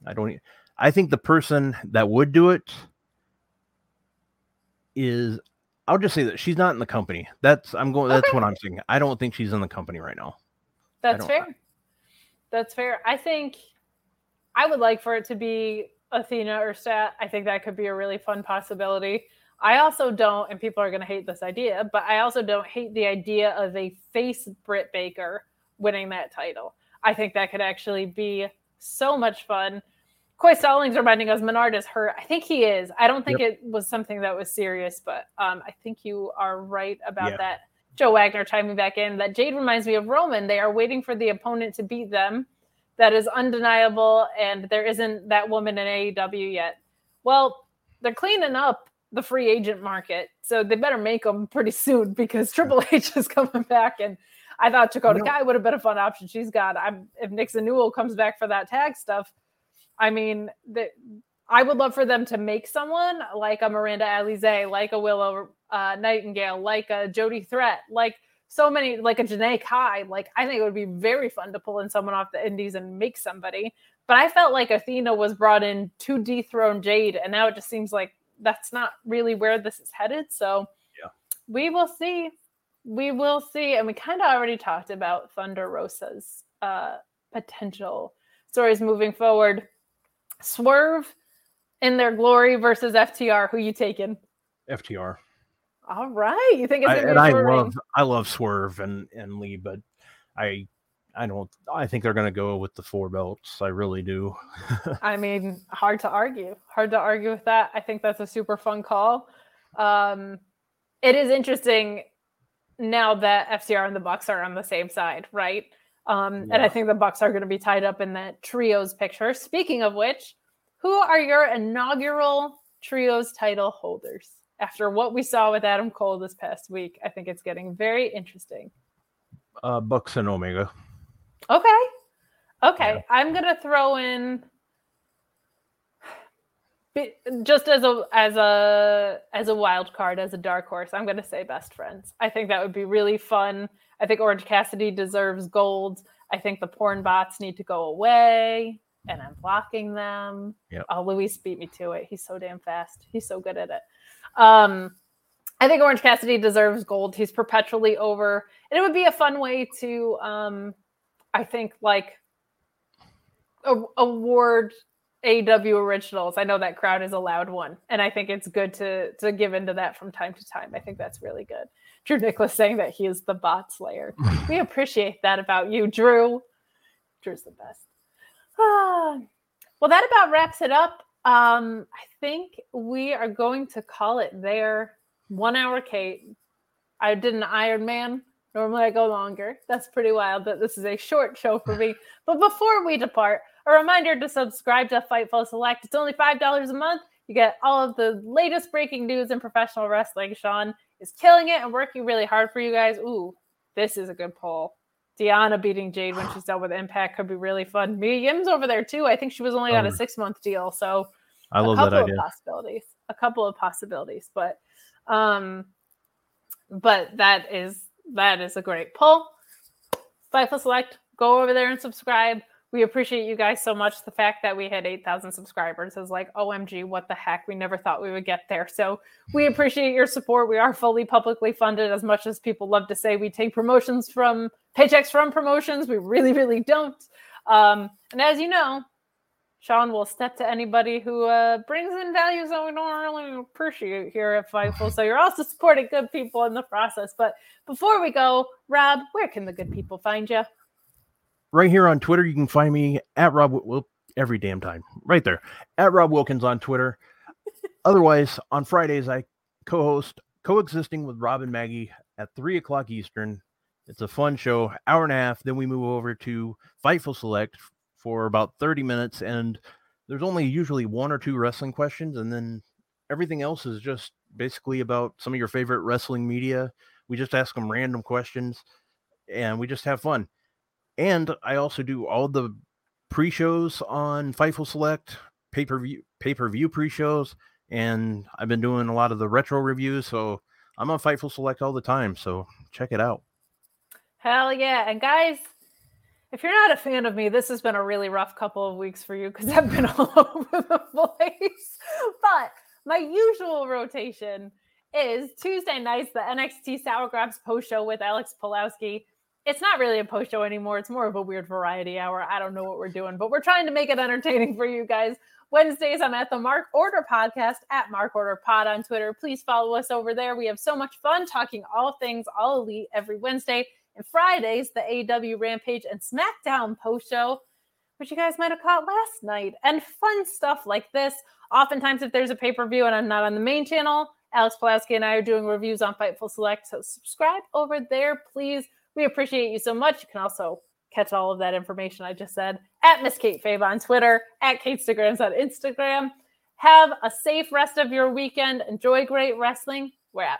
I don't. I think the person that would do it is I'll just say that she's not in the company. That's I'm going. That's okay. what I'm saying. I don't think she's in the company right now. That's fair. That's fair. I think I would like for it to be Athena or Stat. I think that could be a really fun possibility. I also don't, and people are going to hate this idea, but I also don't hate the idea of a face Britt Baker winning that title. I think that could actually be so much fun. Coy Stallings reminding us Menard is hurt. I think he is. I don't think yep. it was something that was serious, but um, I think you are right about yeah. that. Joe Wagner chiming back in that Jade reminds me of Roman. They are waiting for the opponent to beat them that is undeniable, and there isn't that woman in AEW yet. Well, they're cleaning up the free agent market, so they better make them pretty soon because Triple H is coming back, and I thought Dakota Kai would have been a fun option. She's got. I'm if Nixon Newell comes back for that tag stuff. I mean, the, I would love for them to make someone like a Miranda Alizé, like a Willow uh, Nightingale, like a Jody Threat, like so many like a Janai Kai. Like I think it would be very fun to pull in someone off the indies and make somebody. But I felt like Athena was brought in to dethrone Jade, and now it just seems like that's not really where this is headed. So yeah. we will see. We will see. And we kind of already talked about Thunder Rosa's uh, potential stories moving forward. Swerve in their glory versus FTR. Who you taking? FTR. All right, you think it's I, and I love I love Swerve and and Lee, but I I don't I think they're going to go with the four belts. I really do. I mean, hard to argue. Hard to argue with that. I think that's a super fun call. Um, it is interesting now that FTR and the Bucks are on the same side, right? Um, yeah. And I think the Bucks are going to be tied up in that trios picture. Speaking of which, who are your inaugural trios title holders? after what we saw with Adam Cole this past week, I think it's getting very interesting. Uh, Bucks and Omega. Okay. Okay. Yeah. I'm gonna throw in just as a as a as a wild card, as a dark horse, I'm gonna say best friends. I think that would be really fun. I think Orange Cassidy deserves gold. I think the porn bots need to go away, and I'm blocking them. Yep. Oh, Luis beat me to it. He's so damn fast. He's so good at it. Um, I think Orange Cassidy deserves gold. He's perpetually over, and it would be a fun way to, um, I think, like a- award AEW originals. I know that crowd is a loud one, and I think it's good to to give into that from time to time. I think that's really good. Drew Nicholas saying that he is the bot slayer. we appreciate that about you, Drew. Drew's the best. Ah. Well, that about wraps it up. Um, I think we are going to call it there. One hour, Kate. I did an Iron Man. Normally I go longer. That's pretty wild that this is a short show for me. but before we depart, a reminder to subscribe to Fightful Select. It's only $5 a month. You get all of the latest breaking news in professional wrestling. Sean is killing it and working really hard for you guys. Ooh, this is a good poll. Deonna beating Jade when she's done with Impact could be really fun. Mia Yim's over there too. I think she was only on a oh. six month deal, so I love that idea. possibilities, a couple of possibilities, but um, but that is that is a great pull. Fightful Select, go over there and subscribe. We appreciate you guys so much. The fact that we had 8,000 subscribers is like, OMG, what the heck? We never thought we would get there. So we appreciate your support. We are fully publicly funded as much as people love to say we take promotions from paychecks from promotions. We really, really don't. Um, and as you know, Sean will step to anybody who uh, brings in values that we don't really appreciate here at Fightful. So you're also supporting good people in the process. But before we go, Rob, where can the good people find you? Right here on Twitter, you can find me at Rob Wil- every damn time. Right there. At Rob Wilkins on Twitter. Otherwise, on Fridays, I co-host Coexisting with Rob and Maggie at three o'clock Eastern it's a fun show, hour and a half. Then we move over to Fightful Select for about 30 minutes. And there's only usually one or two wrestling questions. And then everything else is just basically about some of your favorite wrestling media. We just ask them random questions and we just have fun. And I also do all the pre shows on Fightful Select, pay per view, pay per view pre shows. And I've been doing a lot of the retro reviews. So I'm on Fightful Select all the time. So check it out. Hell yeah. And guys, if you're not a fan of me, this has been a really rough couple of weeks for you because I've been all over the place. But my usual rotation is Tuesday nights, the NXT Sour Grabs post show with Alex Pulaski. It's not really a post show anymore. It's more of a weird variety hour. I don't know what we're doing, but we're trying to make it entertaining for you guys. Wednesdays, I'm at the Mark Order podcast at Mark Order Pod on Twitter. Please follow us over there. We have so much fun talking all things all elite every Wednesday. And Fridays, the AEW Rampage and SmackDown post show, which you guys might have caught last night, and fun stuff like this. Oftentimes, if there's a pay per view and I'm not on the main channel, Alex Pulaski and I are doing reviews on Fightful Select. So subscribe over there, please. We appreciate you so much. You can also catch all of that information I just said at Miss Kate Fabe on Twitter, at Kate Instagrams on Instagram. Have a safe rest of your weekend. Enjoy great wrestling. We're at